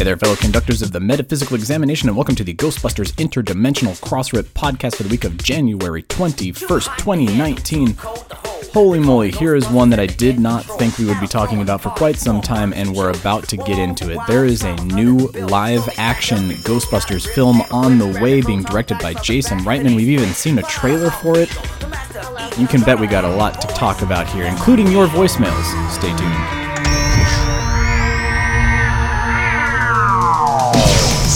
Hey there, fellow conductors of the Metaphysical Examination, and welcome to the Ghostbusters Interdimensional Crossrip podcast for the week of January 21st, 2019. Holy moly, here is one that I did not think we would be talking about for quite some time, and we're about to get into it. There is a new live action Ghostbusters film on the way, being directed by Jason Reitman. We've even seen a trailer for it. You can bet we got a lot to talk about here, including your voicemails. Stay tuned.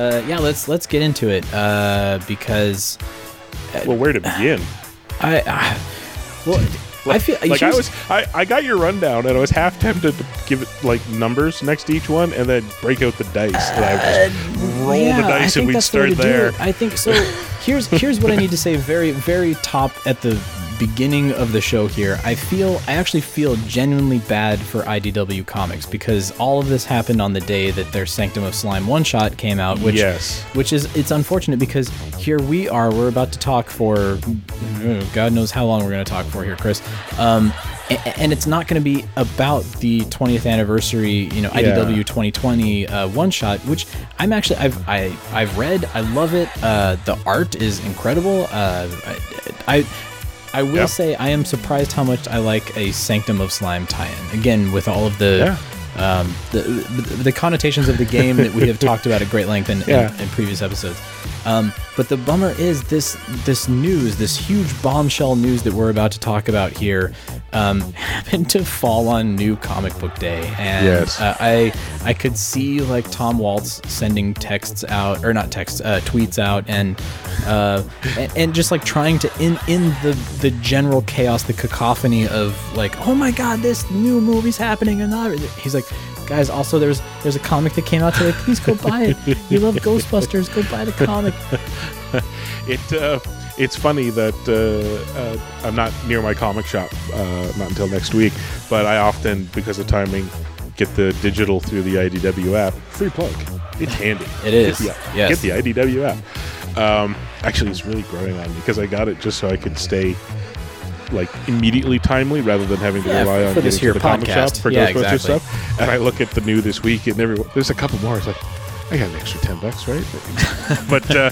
Uh, yeah, let's let's get into it uh, because Well, where to begin? I, I well I feel like I was, I, I got your rundown, and I was half tempted to give it like numbers next to each one, and then break out the dice, and I would just roll Uh, Yeah, the dice, and we'd that's the start there. I think so. Here's here's what I need to say. Very very top at the beginning of the show here. I feel I actually feel genuinely bad for IDW Comics because all of this happened on the day that their Sanctum of Slime one shot came out. Which Yes. which is it's unfortunate because here we are. We're about to talk for uh, God knows how long we're going to talk for here, Chris. Um, and it's not going to be about the 20th anniversary, you know, Yeah. IDW 2020 uh, one shot, which I'm actually I've I, I've read. I love it. Uh, the art is incredible. Uh, I, I I will Yeah. say I am surprised how much I like a Sanctum of Slime tie-in. Again, with all of the. Um, the, the the connotations of the game that we have talked about at great length in, in- Yeah. in, previous episodes. Um, but the bummer is this this news, this huge bombshell news that we're about to talk about here, um, happened to fall on New Comic Book Day, and Yes. uh, I I could see like Tom Waltz sending texts out or not texts, uh, tweets out, and uh, and, and just like trying to in in the the general chaos, the cacophony of like, oh my god, this new movie's happening, and. He's like. Guys, also there's there's a comic that came out today. Please go buy it. You love Ghostbusters, go buy the comic. It uh, it's funny that uh, uh, I'm not near my comic shop, uh, not until next week. But I often, because of timing, get the digital through the IDW app. Free plug. It's handy. It is, Get the, yes. Get the IDW app. Um, actually, it's really growing on me because I got it just so I could stay like immediately timely rather than having to Yeah, rely on this here the comic shop for Yeah, Ghostbusters exactly. stuff. And I look at the new this week, and every there's a couple more. It's like I got an extra ten bucks, right? but uh,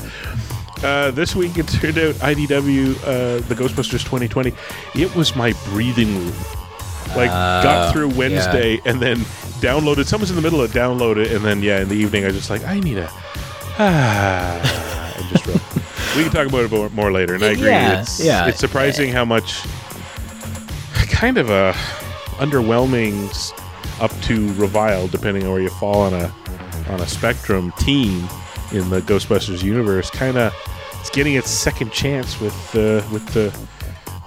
uh, this week it turned out IDW, uh, the Ghostbusters 2020. It was my breathing room. Like got through Wednesday and then downloaded. Someone's in the middle of download it, and then yeah, in the evening I just like I need a ah, and just wrote. We can talk about it more, more later, and I agree. Yeah, it's, yeah. it's surprising how much kind of a underwhelming up to revile, depending on where you fall on a on a spectrum team in the Ghostbusters universe. Kind of, it's getting its second chance with the with the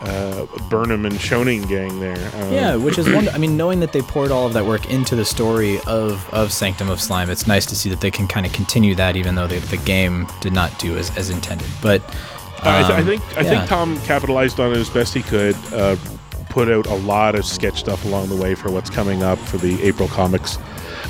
uh, Burnham and Schoening gang there. Um, Yeah, which is one. I mean, knowing that they poured all of that work into the story of of Sanctum of Slime, it's nice to see that they can kind of continue that, even though they, the game did not do as, as intended. But I, th- I um, think I yeah. think Tom capitalized on it as best he could. Uh, put out a lot of sketch stuff along the way for what's coming up for the April comics.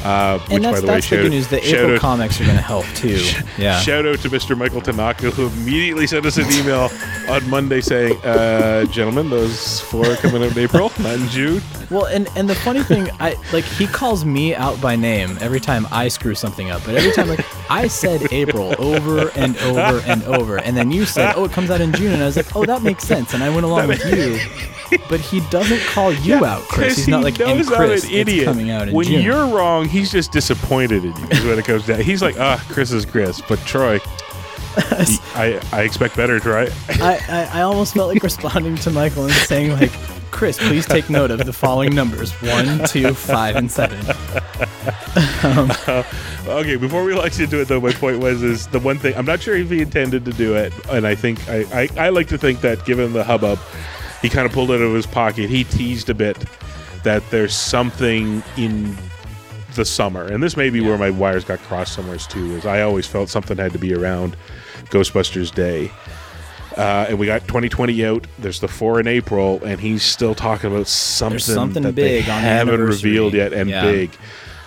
Uh, which, and that's, by the way, the good news. The April comics are going to help too. Yeah. Shout out to Mr. Michael Tanaka, who immediately sent us an email on Monday saying, uh, "Gentlemen, those four are coming out in April, not in June." Well, and and the funny thing, I like he calls me out by name every time I screw something up. But every time, like I said April over and over and over, and then you said, "Oh, it comes out in June," and I was like, "Oh, that makes sense," and I went along with you. But he doesn't call you out, Chris. He's not he like, and knows I'm an idiot. coming out in when June. you're wrong, he's just disappointed in you. Is when it comes down. He's like, ah, Chris is Chris, but Troy. he- I I expect better, Troy. I, I, I almost felt like responding to Michael and saying like, Chris, please take note of the following numbers: one, two, five, and seven. Okay, before we you do it though, my point was is the one thing I'm not sure if he intended to do it, and I think I, I, I like to think that given the hubbub, he kind of pulled it out of his pocket. He teased a bit that there's something in the summer, and this may be where my wires got crossed somewhere too. Is I always felt something had to be around Ghostbusters Day. Uh, and we got 2020 out. There's the four in April, and he's still talking about something, something that big they haven't revealed yet, and Yeah. big.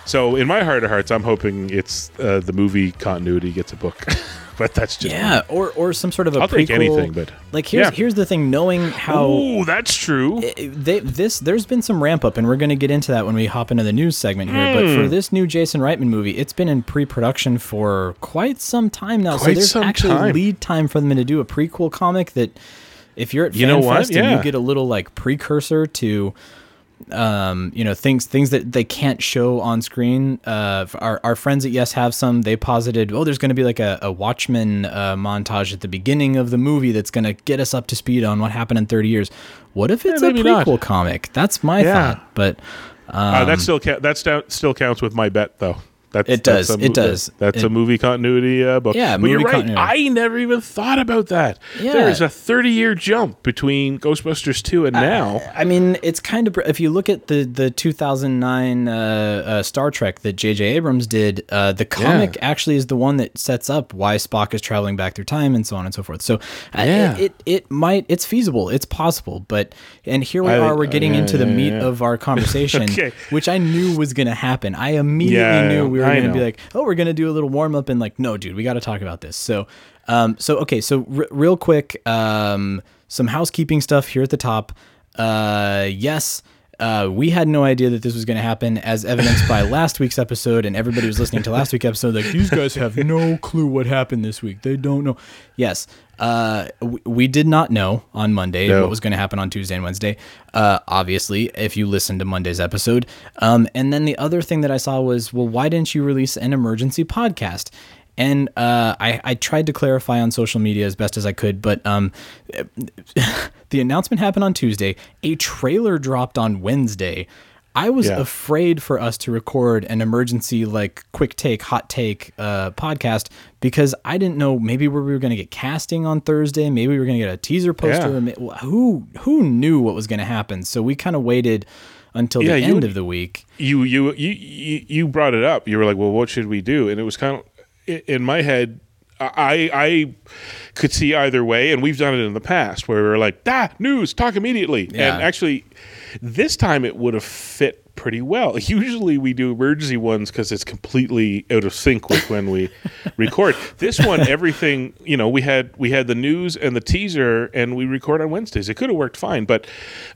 So in my heart of hearts, I'm hoping it's uh, the movie continuity gets a book, but that's just Yeah, or or some sort of a I'll prequel. take anything, but- like here's yeah. here's the thing: knowing how Oh, that's true. they this there's been some ramp up and we're going to get into that when we hop into the news segment here but Hmm. for this new jason reitman movie it's been in pre-production for quite some time now Quite so Quite there's some actually time. lead time for them to do a prequel comic that if you're at You know what? FanFest and Yeah. you get a little like precursor to um, you know things things that they can't show on screen. Uh, our our friends at Yes have some. They posited, oh, there's going to be like a, a Watchmen uh, montage at the beginning of the movie that's going to get us up to speed on what happened in 30 years. What if it's a maybe not. prequel comic? That's my Yeah. thought. But uh, that still ca- that still counts with my bet, though. That's, It that's does, a it does. That's a movie continuity uh, book. Yeah, but you're right. continuity. I never even thought about that. Yeah. There is a 30 year jump between Ghostbusters 2 and now. I mean, it's kind of if you look at the the 2009 uh, uh, Star Trek that J.J. Abrams did, uh, the comic actually is the one that sets up why Spock is traveling back through time and so on and so forth. So, uh, Yeah. it, it it might it's feasible, it's possible, but and here we I are, we're getting yeah, into the yeah, meat yeah. of our conversation, Okay. which I knew was going to happen. I immediately Yeah, knew we were I going to be like, oh, we're going to do a little warm up, and like, no, dude, we got to talk about this. So, um, so okay, so r- real quick, um, some housekeeping stuff here at the top. Uh, yes. Uh, we had no idea that this was going to happen, as evidenced by last week's episode, and everybody was listening to last week's episode. Like these guys have no clue what happened this week. They don't know. Yes, uh, we, we did not know on Monday No. what was going to happen on Tuesday and Wednesday. Uh, obviously, if you listened to Monday's episode, um, and then the other thing that I saw was, well, why didn't you release an emergency podcast? And uh, I, I tried to clarify on social media as best as I could, but um, the announcement happened on Tuesday. A trailer dropped on Wednesday. I was Yeah. afraid for us to record an emergency, like quick take, hot take uh, podcast because I didn't know maybe we were going to get casting on Thursday, maybe we were going to get a teaser poster. Yeah. Who who knew what was going to happen? So we kind of waited until Yeah, the you- end of the week. you you you you brought it up. You were like, "Well, what should we do?" And it was kind of in my head. I I could see either way, and we've done it in the past where we are like, "Ah, news, talk immediately." Yeah. And actually, this time it would have fit pretty well. Usually we do emergency ones because it's completely out of sync with when we record. This one, everything you know, we had we had the news and the teaser, and we record on Wednesdays. It could have worked fine, but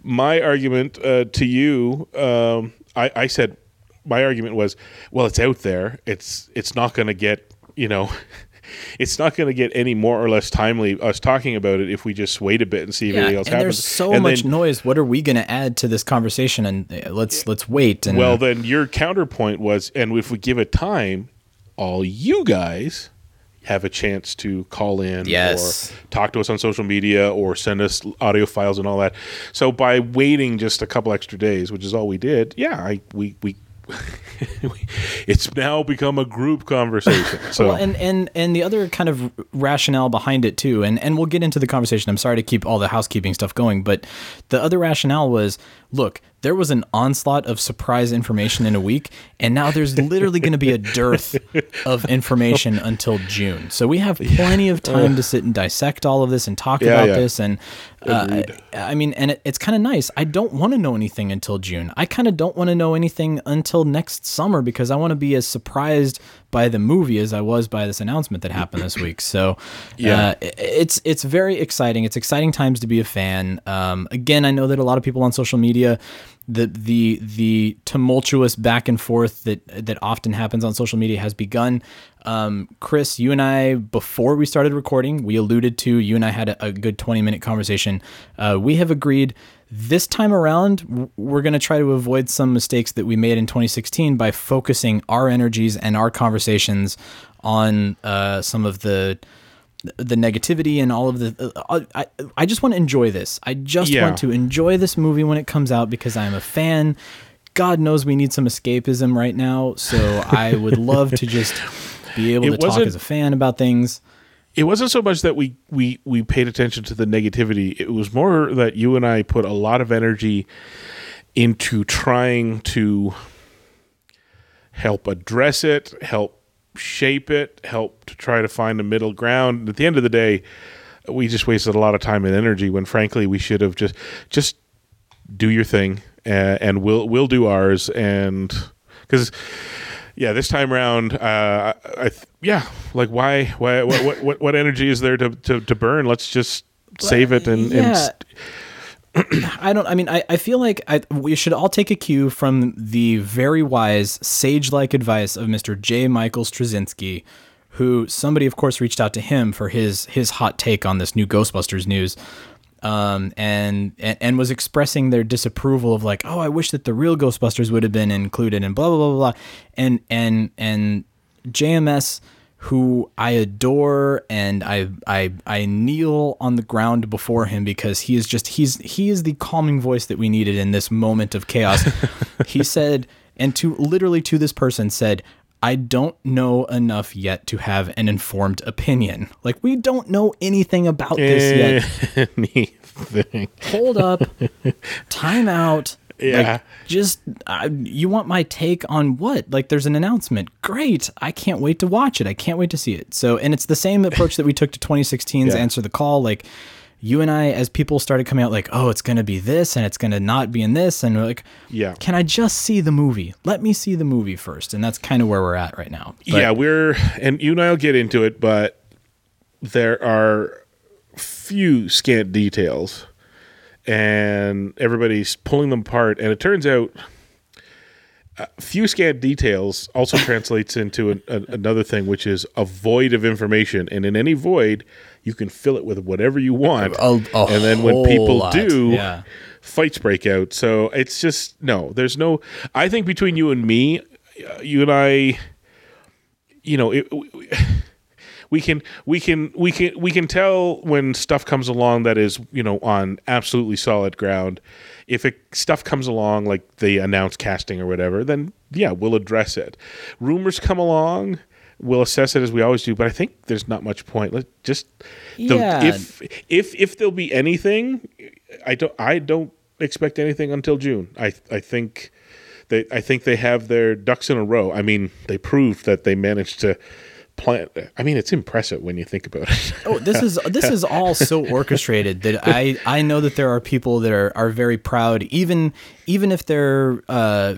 my argument uh, to you, um, I, I said, my argument was, well, it's out there. It's it's not going to get you know. It's not going to get any more or less timely us talking about it if we just wait a bit and see if Yeah, anything and else happens. there's so And much then- noise. What are we going to add to this conversation? And uh, let's let's wait. And Well, then your counterpoint was, and if we give it time, all you guys have a chance to call in Yes. or talk to us on social media or send us audio files and all that. So by waiting just a couple extra days, which is all we did, yeah, I we we it's now become a group conversation. So Well, and and and the other kind of rationale behind it too, and and we'll get into the conversation. I'm sorry to keep all the housekeeping stuff going, but the other rationale was, look, there was an onslaught of surprise information in a week, and now there's literally going to be a dearth of information until June. So we have plenty of time to sit and dissect all of this and talk Yeah, about yeah. this. And uh, I mean, and it, it's kind of nice. I don't want to know anything until June. I kind of don't want to know anything until next summer because I want to be as surprised by the movie as I was by this announcement that happened this week. So, Yeah. uh, i- it's it's very exciting. It's exciting times to be a fan. Um, again, I know that a lot of people on social media. The, the the tumultuous back and forth that that often happens on social media has begun. Um, Chris, you and I before we started recording, we alluded to you and I had a, a good twenty minute conversation. Uh, we have agreed This time around, we're going to try to avoid some mistakes that we made in 2016 by focusing our energies and our conversations on uh, some of the the negativity and all of the. Uh, I I just want to enjoy this. I just Yeah. want to enjoy this movie when it comes out because I'm a fan. God knows we need some escapism right now, so I would love to just be able It to talk as a fan about things. it wasn't so much that we we we paid attention to the negativity it was more that you and i put a lot of energy into trying to help address it help shape it help to try to find a middle ground. At the end of the day we just wasted a lot of time and energy when frankly we should have just just do your thing uh, and we'll we'll do ours. And because yeah this time around uh I, th- yeah like why why what, what what what energy is there to to, to burn? Let's just save it and, and st- I don't. I mean, I, I feel like I, we should all take a cue from the very wise, sage-like advice of Mr. J. Michael Straczynski, who somebody, of course, reached out to him for his his hot take on this new Ghostbusters news, um, and, and and was expressing their disapproval of like, oh, I wish that the real Ghostbusters would have been included, and blah blah blah blah, blah. and and and JMS who I adore and I I I kneel on the ground before him because he is just he's he is the calming voice that we needed in this moment of chaos. he said and to literally to this person said I don't know enough yet to have an informed opinion. Like we don't know anything about this yet. Hold up. Time out. Yeah. Like, just uh, you want my take on what? Like there's an announcement. Great. I can't wait to watch it. I can't wait to see it. So and it's the same approach that we took to 2016's Yeah. Answer the Call like you and I as people started coming out like, "Oh, it's going to be this and it's going to not be in this." And we're like, Yeah. Can I just see the movie? Let me see the movie first. And that's kind of where we're at right now. But- yeah we're and you and i'll get into it but there are few scant details and everybody's pulling them apart. And it turns out uh, few scant details also translates into an, a, another thing which is a void of information. And in any void you can fill it with whatever you want. A- a and then when people lot, do yeah. fights break out. So it's just no there's no i think between you and me uh, you and i you know it, we can we can we can we can tell when stuff comes along that is you know on absolutely solid ground if it, stuff comes along like they announce casting or whatever then yeah we'll address it rumors come along we'll assess it as we always do but i think there's not much point let just the, Yeah. if if if there'll be anything i don't i don't expect anything until june i i think they I think they have their ducks in a row. I mean, they proved that they managed to plant. I mean, it's impressive when you think about it. Oh, this is this is all so orchestrated that I I know that there are people that are, are very proud, even even if their uh,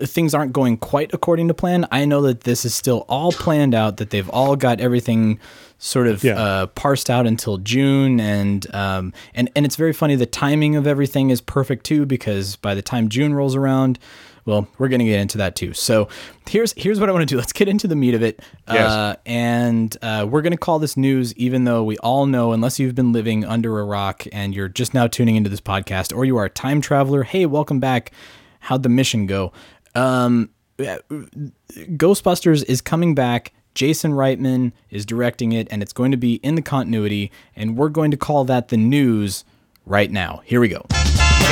things aren't going quite according to plan. I know that this is still all planned out. That they've all got everything sort of Yeah. uh, parsed out until June, and um and and it's very funny. The timing of everything is perfect too, because by the time June rolls around. Well, we're going to get into that too. So here's here's what I want to do. Let's get into the meat of it. Yes. Uh, and uh, we're going to call this news, even though we all know, unless you've been living under a rock and you're just now tuning into this podcast, or you are a time traveler. Hey, welcome back. How'd the mission go? Um, Ghostbusters is coming back. Jason Reitman is directing it, and it's going to be in the continuity. And we're going to call that the news right now. Here we go.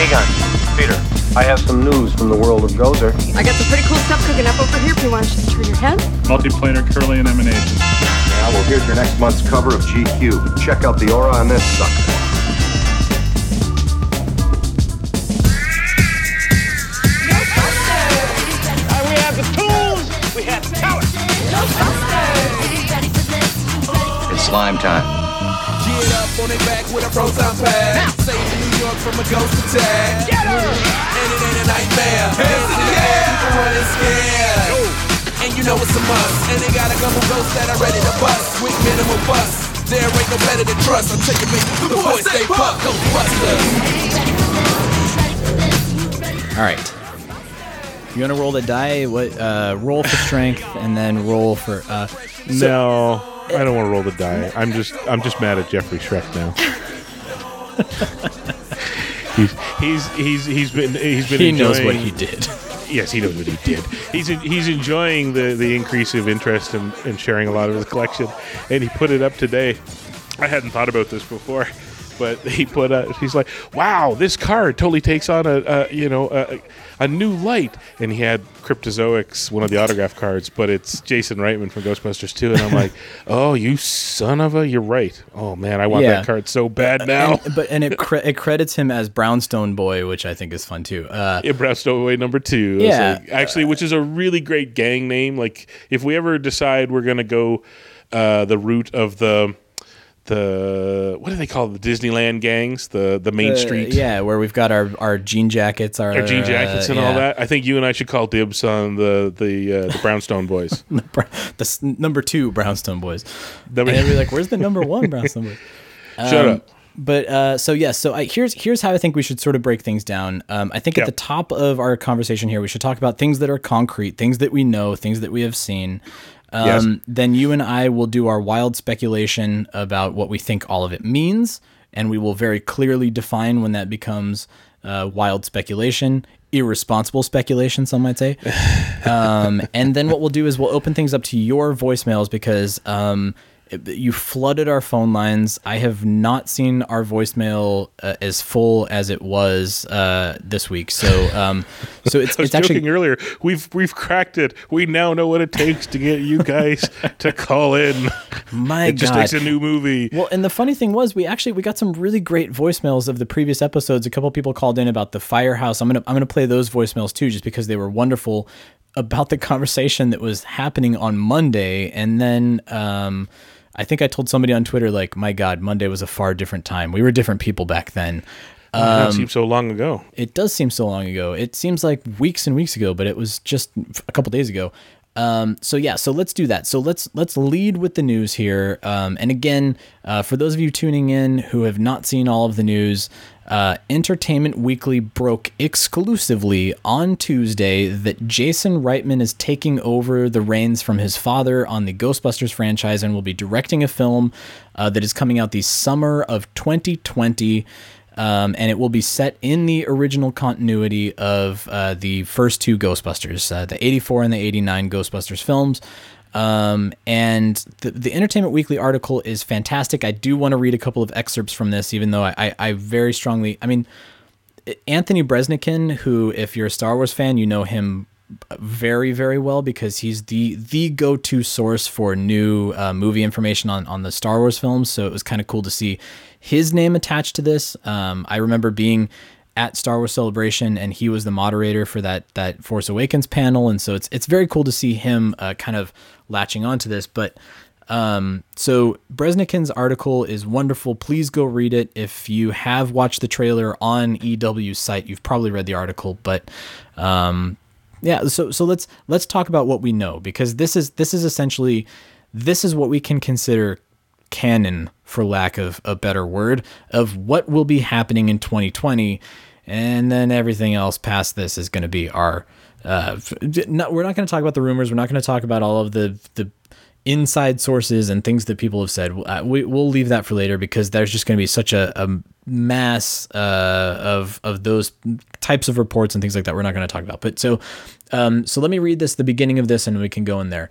Egon, Peter, I have some news from the world of Gozer. I got some pretty cool stuff cooking up over here if you want to just turn your head. Multiplanar curling emanation. Now, well, here's your next month's cover of GQ. Check out the aura on this sucker. we have the tools, we have the power. It's slime time. Get up on their back with a proton pad. Save New York from a ghost attack. Get her! And it ain't a nightmare. Hands in the. People running scared. And you know it's a must. And they got a couple ghosts that are ready to bust with minimal bust. There ain't no better than trust. I'm taking me. The boys stay pumped. Ghostbusters. All right. You want to roll the die? What? Uh, roll for strength, and then roll for. Uh, no, I don't want to roll the die. I'm just I'm just mad at Jeffrey Shrek now. He's he's he's he's been he's been He knows what he did. Yes, he knows what he did. He's he's enjoying the the increase of interest in, in sharing a lot of his collection, and he put it up today. I hadn't thought about this before, but he put up. He's like, "Wow, this card totally takes on a, a you know a, a new light." And he had Cryptozoics, one of the autograph cards, but it's Jason Reitman from Ghostbusters 2. And I'm like, "Oh, you son of a! You're right. Oh man, I want Yeah. that card so bad now." And, but and it cre- it credits him as Brownstone Boy, which I think is fun too. Uh, Yeah, Brown Stowaway number two. Yeah. like- actually, which is a really great gang name. Like, if we ever decide we're gonna go uh, the route of the the what do they call it? the Disneyland gangs? The the Main uh, Street, yeah, where we've got our our jean jackets, our, our jean jackets uh, and all that. I think you and I should call dibs on the the uh, the Brownstone boys. The number two Brownstone Boys. Number- and everybody's like, "Where's the number one Brownstone Boys?" Shut Um, up. But uh, so yes, so I, here's here's how I think we should sort of break things down. Um, I think Yeah. at the top of our conversation here, we should talk about things that are concrete, things that we know, things that we have seen. Um, Yes. Then you and I will do our wild speculation about what we think all of it means, and we will very clearly define when that becomes uh, wild speculation, irresponsible speculation, some might say. Um, and then what we'll do is we'll open things up to your voicemails because um, you flooded our phone lines. I have not seen our voicemail uh, as full as it was uh, this week. So, um, so it's I was it's actually joking earlier. We've we've cracked it. We now know what it takes to get you guys to call in. my It just takes a new movie. Well, and the funny thing was, we actually we got some really great voicemails of the previous episodes. A couple people called in about the firehouse. I'm gonna I'm gonna play those voicemails too, just because they were wonderful about the conversation that was happening on Monday. And then um, I think I told somebody on Twitter like, "My God, Monday was a far different time. We were different people back then." Oh, that Um, seems so long ago. It does seem so long ago. It seems like weeks and weeks ago, but it was just a couple days ago. Um, so yeah, so let's do that. So let's let's lead with the news here. Um, and again, uh, for those of you tuning in who have not seen all of the news, uh, Entertainment Weekly broke exclusively on Tuesday that Jason Reitman is taking over the reins from his father on the Ghostbusters franchise and will be directing a film uh, that is coming out the summer of 2020 um, and it will be set in the original continuity of uh, the first two Ghostbusters, uh, the 84 and the 89 Ghostbusters films. Um, and the, the Entertainment Weekly article is fantastic. I do want to read a couple of excerpts from this, even though I, I, I very strongly, I mean, Anthony Breznican, who, if you're a Star Wars fan, you know him very, very well because he's the the go to source for new uh, movie information on on the Star Wars films. So it was kind of cool to see his name attached to this. Um, I remember being at Star Wars Celebration, and he was the moderator for that that Force Awakens panel, and so it's it's very cool to see him uh, kind of latching onto this, but. Um, so Breznican's article is wonderful. Please go read it. If you have watched the trailer on EW's site, you've probably read the article, but, um, yeah, so, so let's, let's talk about what we know because this is, this is essentially, this is what we can consider canon for lack of a better word of what will be happening in 2020. And then everything else past this is going to be our, uh, we're not going to talk about the rumors. We're not going to talk about all of the, the, inside sources and things that people have said. Uh, we, we'll leave that for later because there's just going to be such a, a mass uh, of of those types of reports and things like that. We're not going to talk about. But so um, so let me read this the beginning of this and we can go in there.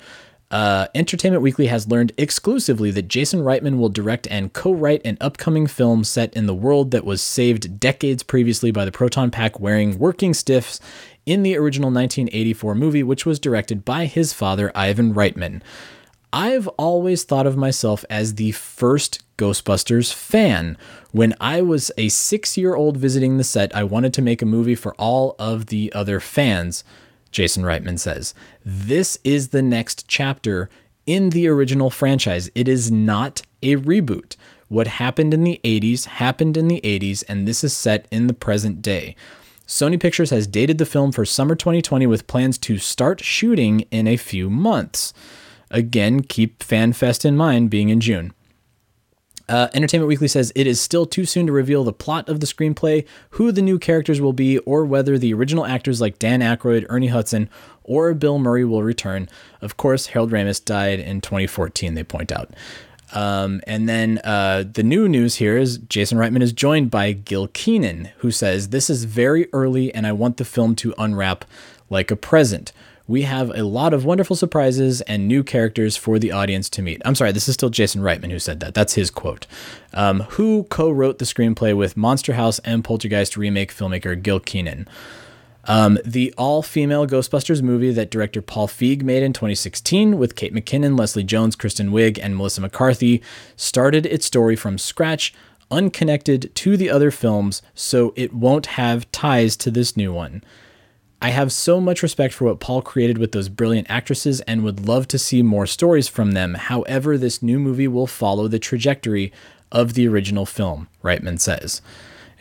Uh, Entertainment Weekly has learned exclusively that Jason Reitman will direct and co-write an upcoming film set in the world that was saved decades previously by the proton pack wearing working stiffs in the original 1984 movie, which was directed by his father Ivan Reitman. I've always thought of myself as the first Ghostbusters fan. When I was a six year old visiting the set, I wanted to make a movie for all of the other fans, Jason Reitman says. This is the next chapter in the original franchise. It is not a reboot. What happened in the 80s happened in the 80s, and this is set in the present day. Sony Pictures has dated the film for summer 2020 with plans to start shooting in a few months. Again, keep FanFest in mind being in June. Uh, Entertainment Weekly says it is still too soon to reveal the plot of the screenplay, who the new characters will be, or whether the original actors like Dan Aykroyd, Ernie Hudson, or Bill Murray will return. Of course, Harold Ramis died in 2014, they point out. Um, and then uh, the new news here is Jason Reitman is joined by Gil Kenan, who says, This is very early and I want the film to unwrap like a present. We have a lot of wonderful surprises and new characters for the audience to meet. I'm sorry, this is still Jason Reitman who said that. That's his quote. Um, who co wrote the screenplay with Monster House and Poltergeist remake filmmaker Gil Kenan? Um, the all female Ghostbusters movie that director Paul Feig made in 2016 with Kate McKinnon, Leslie Jones, Kristen Wiig, and Melissa McCarthy started its story from scratch, unconnected to the other films, so it won't have ties to this new one. I have so much respect for what Paul created with those brilliant actresses and would love to see more stories from them. However, this new movie will follow the trajectory of the original film, Reitman says.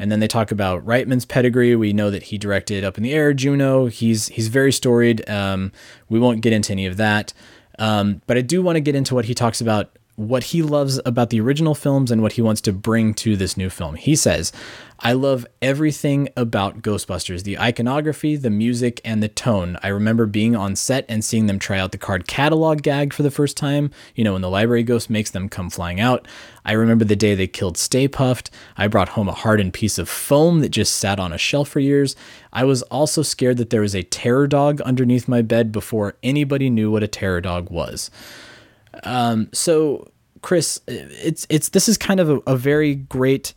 And then they talk about Reitman's pedigree. We know that he directed Up in the Air, Juno. He's he's very storied. Um, we won't get into any of that, um, but I do want to get into what he talks about what he loves about the original films and what he wants to bring to this new film. He says, I love everything about Ghostbusters the iconography, the music, and the tone. I remember being on set and seeing them try out the card catalog gag for the first time, you know, when the library ghost makes them come flying out. I remember the day they killed Stay Puft. I brought home a hardened piece of foam that just sat on a shelf for years. I was also scared that there was a terror dog underneath my bed before anybody knew what a terror dog was. Um, so Chris, it's it's this is kind of a, a, very great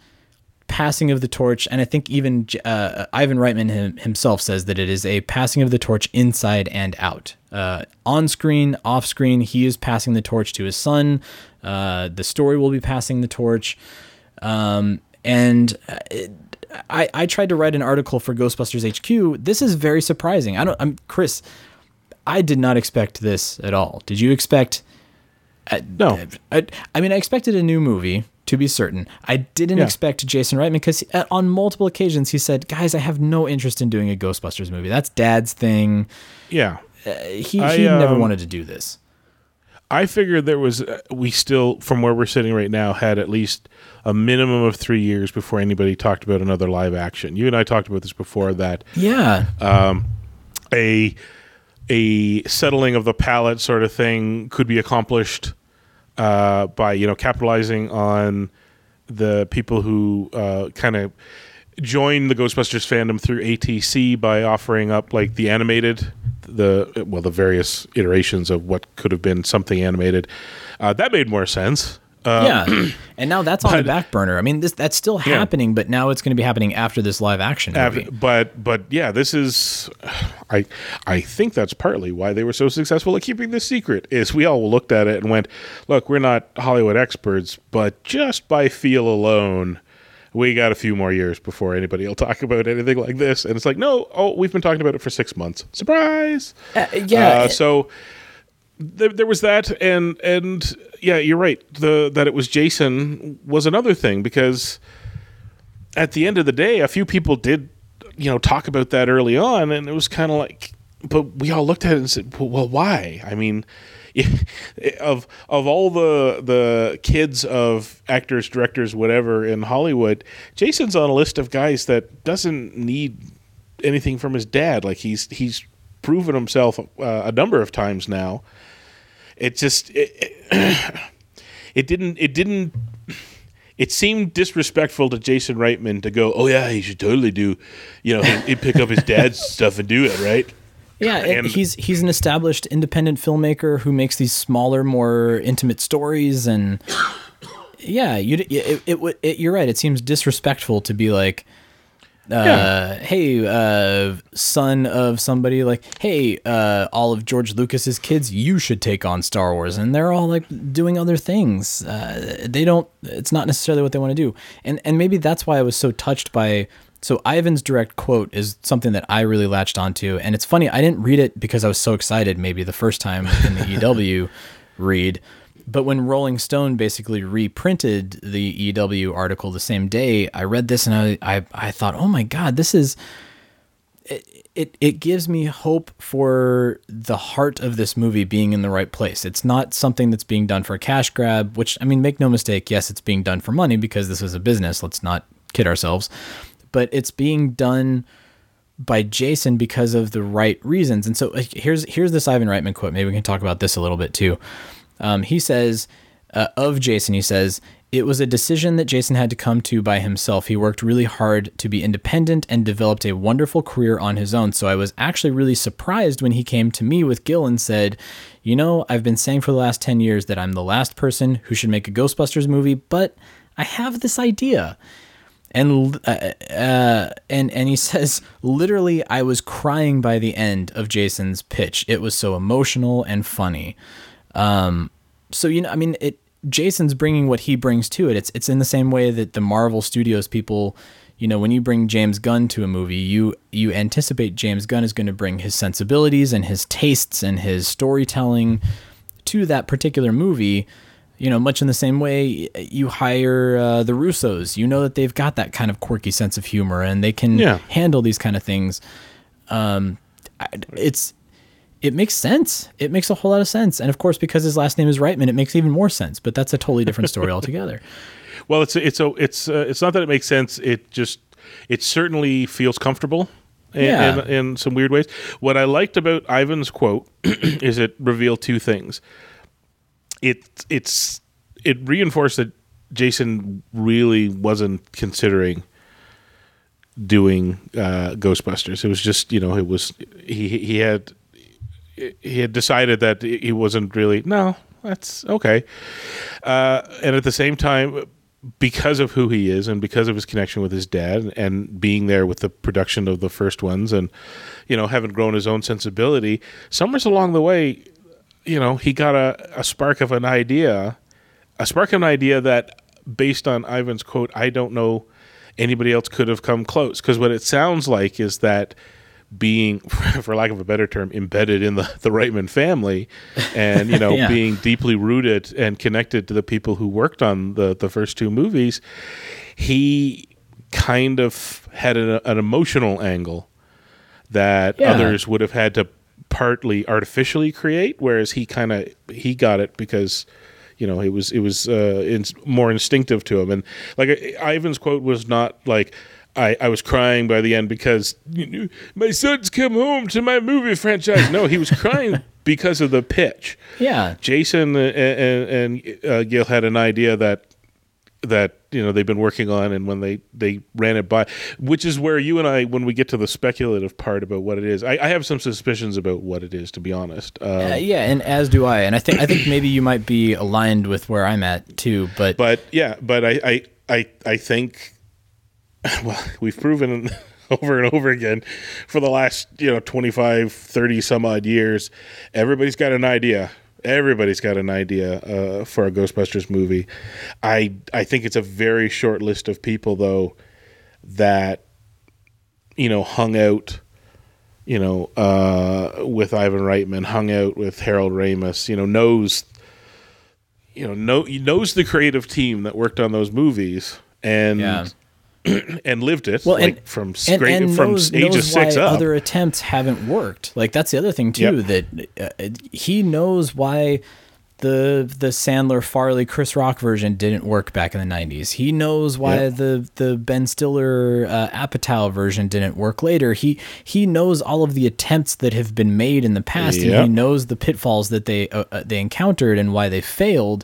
passing of the torch, and I think even uh, Ivan Reitman him, himself says that it is a passing of the torch inside and out. Uh, on screen, off screen, he is passing the torch to his son. Uh, the story will be passing the torch, um, and. It, I, I tried to write an article for Ghostbusters HQ. This is very surprising. I don't. I'm Chris. I did not expect this at all. Did you expect uh, no, I, I, mean, I expected a new movie to be certain. I didn't yeah. expect Jason Reitman because uh, on multiple occasions he said, "Guys, I have no interest in doing a Ghostbusters movie. That's Dad's thing." Yeah, uh, he I, he um, never wanted to do this. I figured there was uh, we still from where we're sitting right now had at least a minimum of three years before anybody talked about another live action. You and I talked about this before that. Yeah. Um, a a settling of the palate sort of thing could be accomplished uh, by you know capitalizing on the people who uh, kind of join the Ghostbusters fandom through ATC by offering up like the animated the well the various iterations of what could have been something animated. Uh, that made more sense uh, yeah, and now that's on but, the back burner. I mean, this that's still happening, yeah. but now it's going to be happening after this live action movie. After, but but yeah, this is, I I think that's partly why they were so successful at keeping this secret. Is we all looked at it and went, look, we're not Hollywood experts, but just by feel alone, we got a few more years before anybody will talk about anything like this. And it's like, no, oh, we've been talking about it for six months. Surprise! Uh, yeah. Uh, so there, there was that, and and yeah, you're right. The that it was Jason was another thing because at the end of the day, a few people did you know talk about that early on, and it was kind of like, but we all looked at it and said, well, why? I mean. of of all the the kids of actors, directors, whatever in Hollywood, Jason's on a list of guys that doesn't need anything from his dad. Like he's he's proven himself uh, a number of times now it just it, it, it didn't it didn't it seemed disrespectful to Jason Reitman to go, oh yeah, he should totally do, you know, he'd pick up his dad's stuff and do it, right? Yeah, and, he's he's an established independent filmmaker who makes these smaller, more intimate stories, and yeah, you it, it, it, you're right. It seems disrespectful to be like, yeah. hey, uh, son of somebody, like, hey, uh, all of George Lucas's kids, you should take on Star Wars, and they're all like doing other things. Uh, they don't. It's not necessarily what they want to do, and and maybe that's why I was so touched by. So Ivan's direct quote is something that I really latched onto, and it's funny. I didn't read it because I was so excited. Maybe the first time in the EW read but when Rolling Stone basically reprinted the EW article the same day, I read this and I, I, I thought, oh my God, this is. It, it, it gives me hope for the heart of this movie being in the right place. It's not something that's being done for a cash grab, which, I mean, make no mistake, yes, it's being done for money because this is a business. Let's not kid ourselves. But it's being done by Jason because of the right reasons. And so here's here's this Ivan Reitman quote. Maybe we can talk about this a little bit too. Um, he says, uh, of Jason, he says, it was a decision that Jason had to come to by himself. He worked really hard to be independent and developed a wonderful career on his own. So I was actually really surprised when he came to me with Gil and said, You know, I've been saying for the last 10 years that I'm the last person who should make a Ghostbusters movie, but I have this idea. And uh, uh, and and he says literally, I was crying by the end of Jason's pitch. It was so emotional and funny. Um, so you know, I mean, it Jason's bringing what he brings to it. It's it's in the same way that the Marvel Studios people, you know, when you bring James Gunn to a movie, you you anticipate James Gunn is going to bring his sensibilities and his tastes and his storytelling to that particular movie. You know, much in the same way you hire uh, the Russos. You know that they've got that kind of quirky sense of humor and they can Yeah. handle these kind of things. Um, it's it makes sense. It makes a whole lot of sense. And of course, because his last name is Reitman, it makes even more sense. But that's a totally different story altogether. Well, it's it's a, it's uh, it's not that it makes sense. It just it certainly feels comfortable. In, Yeah. in, in some weird ways. What I liked about Ivan's quote is it revealed two things. It it's it reinforced that Jason really wasn't considering doing uh, Ghostbusters. It was just you know it was he he had he had decided that he wasn't really no that's okay. Uh, and at the same time because of who he is and because of his connection with his dad and being there with the production of the first ones and you know having grown his own sensibility somewhere along the way you know he got a, a spark of an idea a spark of an idea that based on ivan's quote i don't know anybody else could have come close. Because what it sounds like is that being for lack of a better term embedded in the, the reitman family and you know Yeah. being deeply rooted and connected to the people who worked on the the first two movies he kind of had an, an emotional angle that Yeah. others would have had to partly artificially create whereas he kind of he got it because you know it was it was uh, in, more instinctive to him and like ivan's quote was not like I, I was crying by the end because you know, my son's come home to my movie franchise. No, he was crying because of the pitch. Yeah. Jason and, and uh, Gil had an idea that that you know they've been working on, and when they they ran it by, which is where you and I, when we get to the speculative part about what it is, I, I have some suspicions about what it is, to be honest. Um, Uh, yeah, and as do I. And I think I think maybe you might be aligned with where I'm at too. But but yeah, but I I I, I think well we've proven over and over again for the last you know 25 30 some odd years everybody's got an idea. Everybody's got an idea uh, for a ghostbusters movie. I i think it's a very short list of people though that you know hung out you know uh, with ivan reitman hung out with harold ramis you know knows you know, know knows the creative team that worked on those movies. And Yeah. and lived it well, like and from and, straight and from knows, age of six why up. other attempts haven't worked. Like that's the other thing too. Yep. That uh, he knows why the the Sandler Farley Chris Rock version didn't work back in the '90s. He knows why Yep. the the Ben Stiller uh, Apatow version didn't work later. He he knows all of the attempts that have been made in the past, and he knows the pitfalls that they uh, uh, they encountered and why they failed.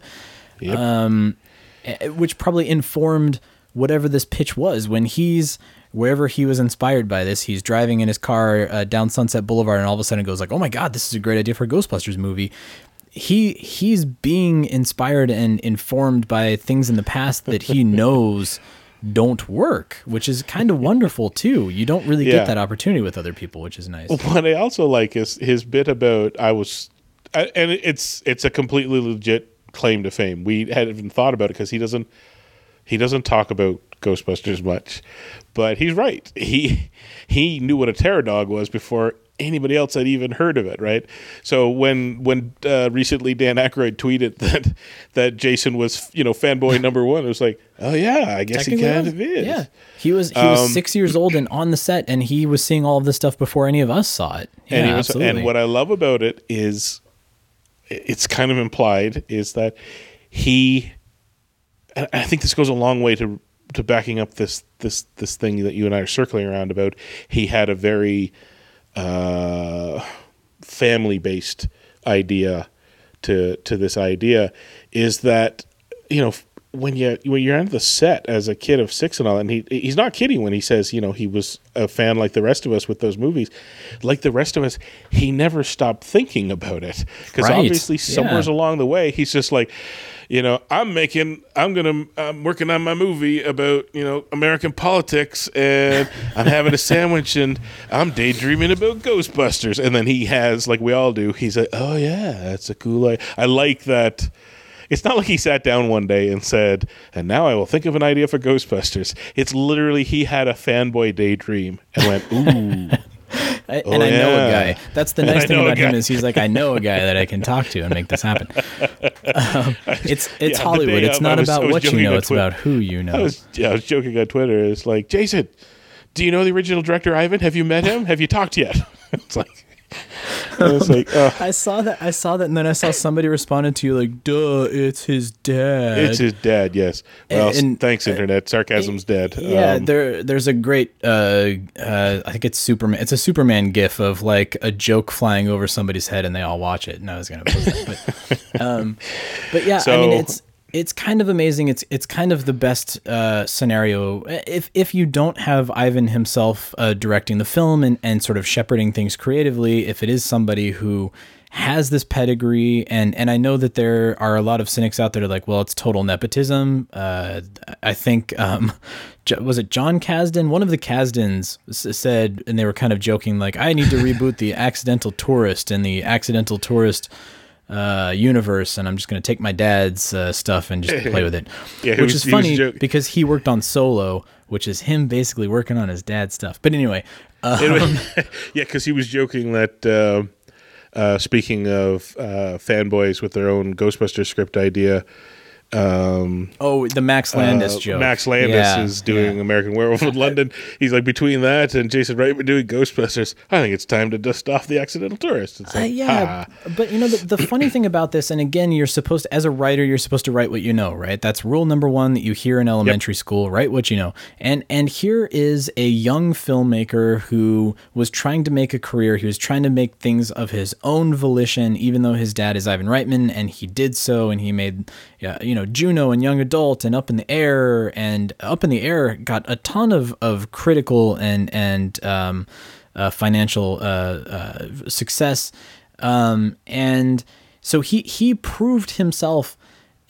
Yep. Um, eh, which probably informed whatever this pitch was when he's wherever he was inspired by this he's driving in his car uh, down sunset boulevard and all of a sudden goes like oh my god this is a great idea for a ghostbusters movie he he's being inspired and informed by things in the past that he knows don't work which is kind of wonderful too you don't really Yeah. get that opportunity with other people which is nice what I also like is his bit about I was, I- and it's it's a completely legit claim to fame. We hadn't even thought about it because he doesn't he doesn't talk about Ghostbusters much, but he's right. He he knew what a terror dog was before anybody else had even heard of it. Right. So when when uh, recently Dan Aykroyd tweeted that that Jason was you know fanboy number one, it was like, oh yeah, I guess he kind of is. Yeah, he was he was Um, six years old and on the set, and he was seeing all of this stuff before any of us saw it. Yeah, and was, absolutely. and what I love about it is it's kind of implied is that he and I think this goes a long way to to backing up this this this thing that you and I are circling around about he had a very uh, family based idea to to this idea is that you know when you when you're on the set as a kid of six and all, and he he's not kidding when he says you know he was a fan like the rest of us with those movies, like the rest of us, he never stopped thinking about it because Right. obviously Yeah. somewhere's along the way he's just like. You know, I'm making, I'm gonna, I'm working on my movie about, you know, American politics, and I'm having a sandwich, and I'm daydreaming about Ghostbusters. And then he has, like we all do, he's like, oh yeah, that's a cool. I, I like that. It's not like he sat down one day and said, and now I will think of an idea for Ghostbusters. It's literally he had a fanboy daydream and went, ooh. I, Oh, and I know a guy. That's the nice thing about him is he's like, I know a guy that I can talk to and make this happen. Um, it's it's Yeah, Hollywood. It's not was- about what you know. It's Twitter. about who you know. I was, yeah, I was joking on Twitter. It's like, Jason, do you know the original director Ivan? Have you met him? Have you talked yet? it's like, it's like, uh, I saw that. I saw that, and then I saw somebody responded to you like, "Duh, it's his dad." it's his dad. Yes. Well, And- and- thanks, internet. Sarcasm's dead. Yeah, Um, there there's a great uh, uh, I think it's Superman. It's a Superman gif of like a joke flying over somebody's head, and they all watch it. And I was gonna post that, but um, but yeah, I mean it's it's kind of amazing. It's it's kind of the best uh, scenario if if you don't have Ivan himself uh, directing the film and and sort of shepherding things creatively. If it is somebody who has this pedigree and and I know that there are a lot of cynics out there like, well, it's total nepotism. Uh, I think um, was it John Kasdan? One of the Kasdans said, and they were kind of joking, like, I need to reboot the Accidental Tourist and the Accidental Tourist uh, universe, and I'm just going to take my dad's uh, stuff and just play with it. Yeah, which was- is funny because he worked on Solo, which is him basically working on his dad's stuff. But anyway, It- yeah, because he was joking that. Uh, uh, speaking of uh, fanboys with their own Ghostbuster script idea, um, oh, the Max Landis uh, joke. Max Landis Yeah, is doing yeah. American Werewolf in London. He's like between that and Jason Reitman doing Ghostbusters. I think it's time to dust off the accidental tourist. It's Uh, yeah, but you know the, the funny thing about this, and again, you're supposed to, as a writer, you're supposed to write what you know, right? That's rule number one that you hear in elementary school. Write what you know, and and here is a young filmmaker who was trying to make a career. He was trying to make things of his own volition, even though his dad is Ivan Reitman, and he did so, and he made, yeah, you know, Juno and Young Adult and Up in the Air, and Up in the Air got a ton of of critical and and um, uh, financial uh, uh, success, um, and so he he proved himself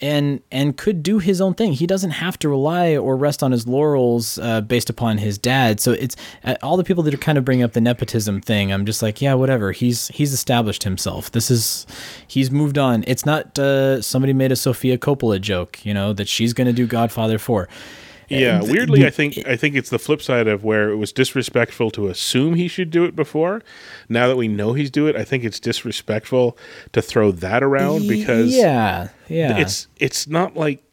and and could do his own thing. He doesn't have to rely or rest on his laurels uh, based upon his dad. So it's uh, all the people that are kind of bringing up the nepotism thing. I'm just like, yeah, whatever. He's he's established himself. This is he's moved on. It's not uh, somebody made a Sofia Coppola joke, you know, that she's going to do Godfather four. Yeah, weirdly, I think I think it's the flip side of where it was disrespectful to assume he should do it before. Now that we know he's do it, I think it's disrespectful to throw that around because yeah, yeah, it's it's not like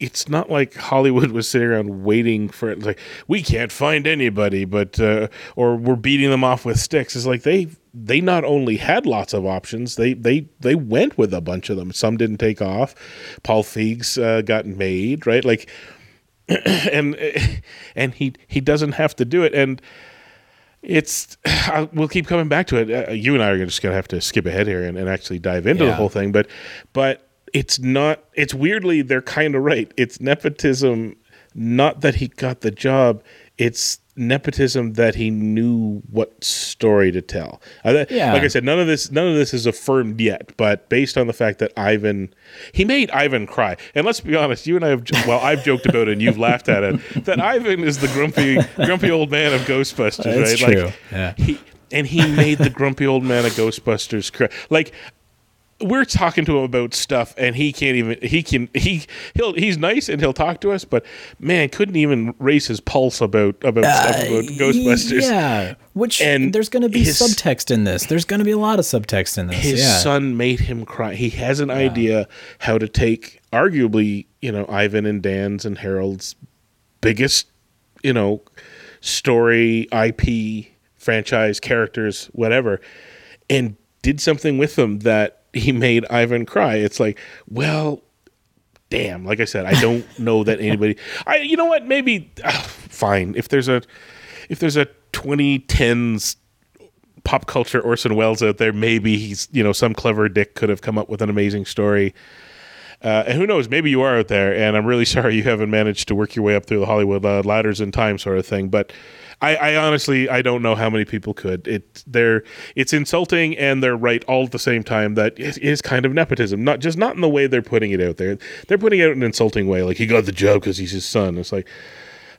it's not like Hollywood was sitting around waiting for it. Like we can't find anybody, but uh, or we're beating them off with sticks. It's like they they not only had lots of options, they they they went with a bunch of them. Some didn't take off. Paul Feig's uh, got made right, like, and and he he doesn't have to do it and. It's. I- We'll keep coming back to it. Uh, you and I are just going to have to skip ahead here and, and actually dive into the whole thing. But, but it's not. It's weirdly they're kind of right. It's nepotism. Not that he got the job. It's nepotism that he knew what story to tell. Uh, Yeah. Like I said, none of this. None of this is affirmed yet. But based on the fact that Ivan, he made Ivan cry. And let's be honest, you and I have well, I've joked about it, and you've laughed at it. That Ivan is the grumpy, grumpy old man of Ghostbusters. That's right? true. Like, Yeah. he and he made the grumpy old man of Ghostbusters cry. Like we're talking to him about stuff, and he can't even. He can. He he'll. He's nice and he'll talk to us, but man, couldn't even raise his pulse about about stuff about Ghostbusters. Uh, Yeah, which And there's going to be his- subtext in this. There's going to be a lot of subtext in this. his yeah. son made him cry. He has an idea how to take arguably, you know, Ivan and Dan's and Harold's biggest, you know, story, IP, franchise, characters, whatever, and did something with them that he made Ivan cry. It's like, well, damn. Like I said, I don't know that anybody. I, you know what? Maybe ah, fine. If there's a, if there's a 2010s pop culture Orson Welles out there. Maybe he's you know some clever dick could have come up with an amazing story. Uh, and who knows? Maybe you are out there, and I'm really sorry you haven't managed to work your way up through the Hollywood uh, ladders in time, sort of thing. But I, I honestly, I don't know how many people could. It, they're, it's insulting, and they're right all at the same time. That is kind of nepotism, not just not in the way they're putting it out there. They're putting it out in an insulting way, like he got the job because he's his son. It's like,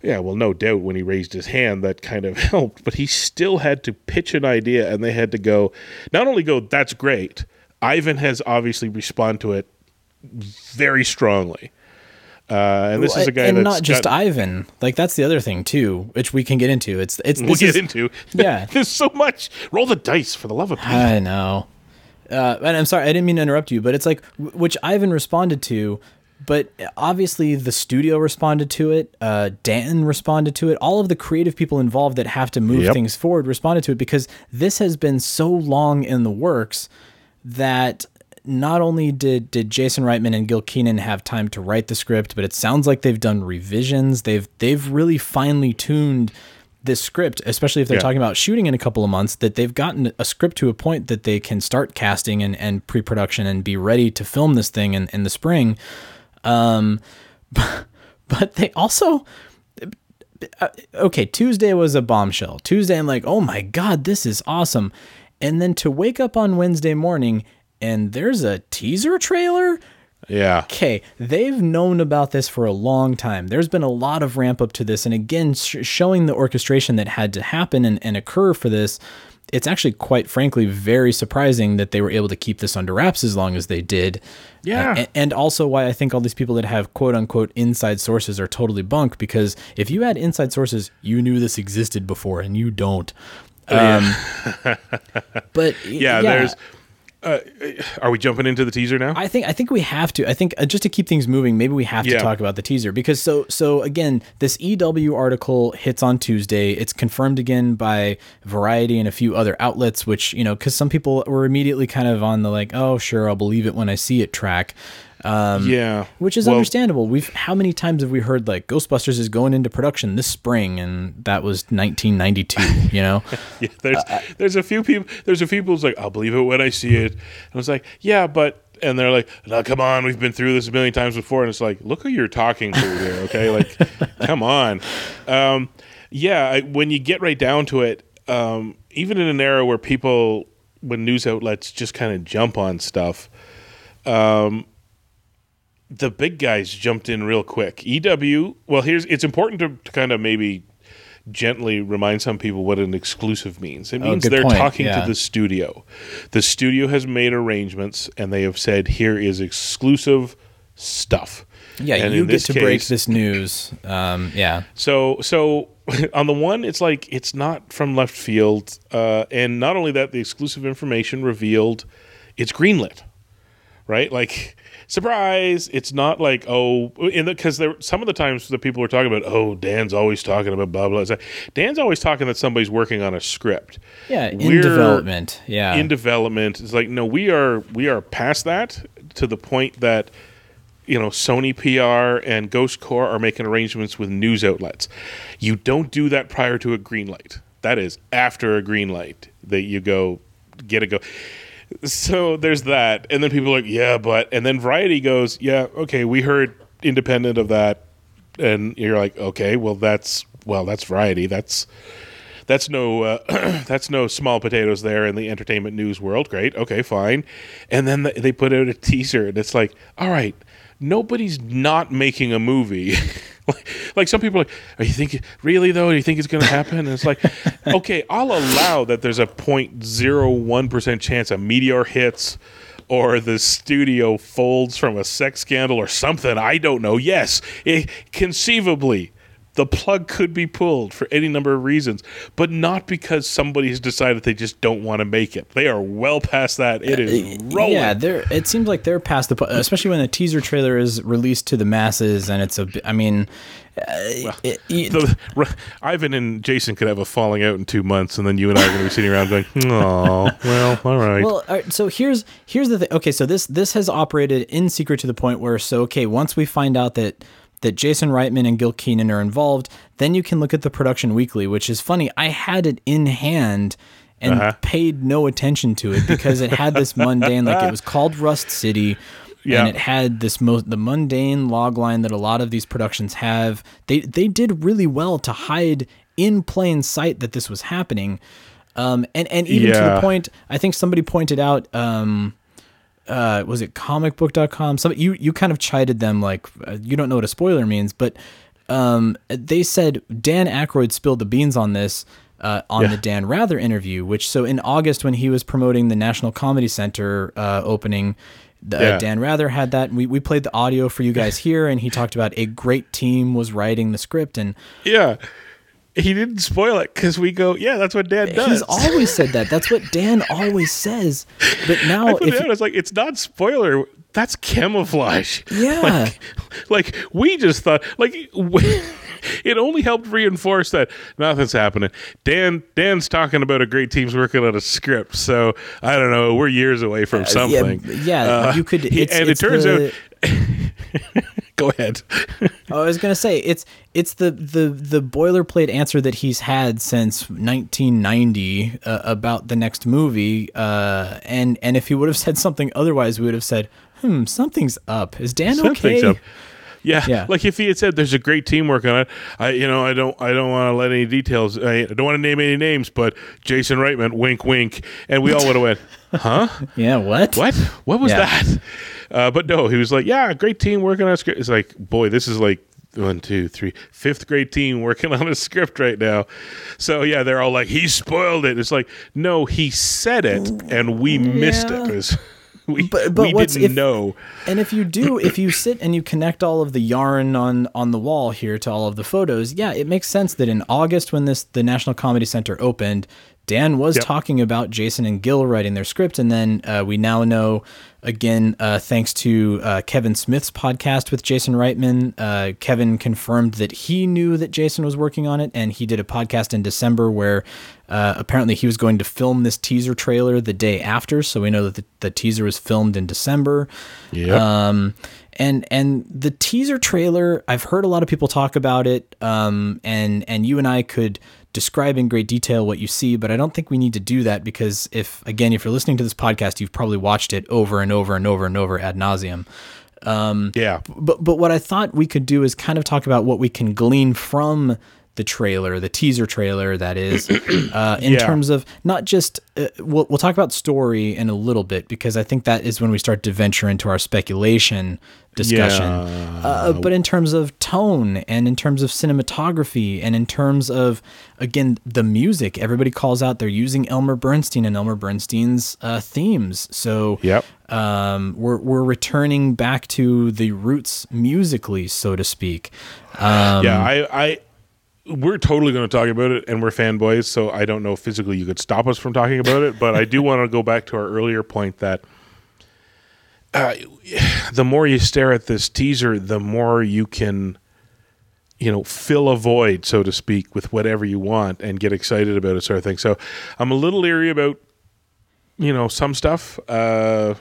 yeah, well, no doubt when he raised his hand, that kind of helped, but he still had to pitch an idea, and they had to go, not only go, that's great. Ivan has obviously responded to it very strongly. Uh, and this is a guy and that's not just got, Ivan. Like that's the other thing too, which we can get into. It's it's we'll get is- into. Yeah. there's so much. Roll the dice for the love of. I know. Uh, and I'm sorry, I didn't mean to interrupt you, but it's like which Ivan responded to, but obviously the studio responded to it. Uh, Dan responded to it. All of the creative people involved that have to move Yep. things forward responded to it because this has been so long in the works that not only did did Jason Reitman and Gil Kenan have time to write the script, but it sounds like they've done revisions. They've they've really finely tuned this script, especially if they're Yeah. talking about shooting in a couple of months, that they've gotten a script to a point that they can start casting and, and pre-production and be ready to film this thing in, in the spring. Um, but they also uh, okay, Tuesday was a bombshell. Tuesday, I'm like, oh my God, this is awesome. And then to wake up on Wednesday morning and there's a teaser trailer. Yeah. Okay, they've known about this for a long time. There's been a lot of ramp up to this. And again, sh- showing the orchestration that had to happen and, and occur for this, it's actually quite frankly very surprising that they were able to keep this under wraps as long as they did. Yeah. Uh, a- and also why I think all these people that have quote unquote inside sources are totally bunk because if you had inside sources, you knew this existed before and you don't. Um, but Yeah, there's. Uh, are we jumping into the teaser now? I think I think we have to. I think uh, just to keep things moving, maybe we have to talk about the teaser because so so again, this EW article hits on Tuesday. It's confirmed again by Variety and a few other outlets, which you know because some people were immediately kind of on the like, oh sure, I'll believe it when I see it track. Um, yeah, which is Well, understandable. We've how many times have we heard like Ghostbusters is going into production this spring, and that was 1992. You know, Yeah, there's there's a few people. There's a few people's like, I'll believe it when I see it. And I was like, yeah, but. And they're like, no, come on, we've been through this a million times before. And it's like, look who you're talking to here, okay? Like, come on. Um, yeah, I, when you get right down to it, um, even in an era where people, when news outlets just kind of jump on stuff, um, the big guys jumped in real quick. EW, well, here's it's important to, to kind of maybe gently remind some people what an exclusive means. It Oh, means good they're point, talking yeah. to the studio. The studio has made arrangements and they have said here is exclusive stuff. yeah, And you get to break this news. Um, yeah, so so on the one, it's like it's not from left field, uh, and not only that, the exclusive information revealed it's greenlit, right? Like surprise! It's not like oh, in because there some of the times the people are talking about oh Dan's always talking about blah blah. Like, Dan's always talking that somebody's working on a script. yeah, in We're development. Yeah, in development. It's like no, we are we are past that to the point that you know Sony PR and Ghost Corps are making arrangements with news outlets. You don't do that prior to a green light. That is after a green light that you go get a go. So there's that, and then people are like, yeah, but, and then Variety goes, yeah, okay, we heard independent of that, and you're like, okay, well that's well that's Variety. That's that's no uh, that's no small potatoes there in the entertainment news world. Great, okay, fine. And then th- they put out a teaser, and it's like, all right, nobody's not making a movie. like, like some people are like, are you thinking really though? Do you think it's going to happen? And it's like, okay, I'll allow that there's a 0.01 percent chance a meteor hits. Or the studio folds from a sex scandal or something. I don't know. Yes, it, conceivably, the plug could be pulled for any number of reasons, but not because somebody has decided they just don't want to make it. They are well past that. It is rolling. Yeah, they're. It seems like they're past the, especially when the teaser trailer is released to the masses, and it's a. I mean, uh, it- it- The, Ivan and Jason could have a falling out in two months, and then you and I are going to be sitting around going, "Oh, well, all right." well, all right, so here's here's the thing. Okay, so this this has operated in secret to the point where so okay, once we find out that that Jason Reitman and Gil Kenan are involved, then you can look at the production weekly, which is funny. I had it in hand and Uh-huh. paid no attention to it because it had this mundane like it was called Rust City. Yeah. And it had this most the mundane log line that a lot of these productions have. They they did really well to hide in plain sight that this was happening. Um, and and even to the point, I think somebody pointed out, um, uh, was it comicbook.com? Some you you kind of chided them like uh, you don't know what a spoiler means, but um, they said Dan Aykroyd spilled the beans on this uh, on Yeah. the Dan Rather interview. Which so in August when he was promoting the National Comedy Center uh, opening. The, Yeah. Dan Rather had that. We, we played the audio for you guys here, and he talked about a great team was writing the script, and Yeah. He didn't spoil it because we go, yeah, that's what Dan does. he's always said that. That's what Dan always says. But I now, put if it out. It's like it's not spoiler. That's camouflage. Yeah. Like, like we just thought. Like we- it only helped reinforce that nothing's happening. Dan Dan's talking about a great team's working on a script. So I don't know. We're years away from something. Uh, yeah, you could- he- and it turns the- out. go ahead. I was gonna say it's it's the the the boilerplate answer that he's had since 1990 uh, about the next movie. Uh, and and if he would have said something otherwise, we would have said, "Hmm, something's up. Is Dan Something's okay?" up. Yeah, Yeah. like if he had said there's a great teamwork on it, I you know I don't I don't want to let any details. I, I don't want to name any names, but Jason Reitman, wink, wink, and we all would have went, huh? Yeah. What? What? What was Yeah. that? Uh, but no, he was like, yeah, great team working on a script. It's like, boy, this is like one, two, three, fifth grade team working on a script right now. So yeah, they're all like, he spoiled it. It's like, no, he said it, and we missed it. Yeah. 'cause we But- but we what's- didn't if- know. And if you do, if you sit and you connect all of the yarn on on the wall here to all of the photos, yeah, it makes sense that in August when this the National Comedy Center opened, Dan was Yep. talking about Jason and Gil writing their script, and then uh, we now know again, uh, thanks to uh, Kevin Smith's podcast with Jason Reitman, uh, Kevin confirmed that he knew that Jason was working on it, and he did a podcast in December where uh, apparently he was going to film this teaser trailer the day after. So we know that the, the teaser was filmed in December. Yep. Um, and and the teaser trailer, I've heard a lot of people talk about it. Um, and and you and I could describe in great detail what you see, but I don't think we need to do that because if again, if you're listening to this podcast, you've probably watched it over and over and over and over ad nauseum. yeah. But but what I thought we could do is kind of talk about what we can glean from the trailer, the teaser trailer, that is, uh, in Yeah. terms of not just uh, we'll we'll talk about story in a little bit because I think that is when we start to venture into our speculation discussion. Uh, but in terms of tone and in terms of cinematography and in terms of again the music, everybody calls out they're using Elmer Bernstein and Elmer Bernstein's uh, themes. So Yep. um, we're we're returning back to the roots musically, so to speak. Um, yeah, I, I, we're totally going to talk about it, and we're fanboys, so I don't know physically you could stop us from talking about it, but I do want to go back to our earlier point that uh, the more you stare at this teaser, the more you can, you know, fill a void, so to speak, with whatever you want and get excited about it, sort of thing. So I'm a little leery about, you know, some stuff, uh,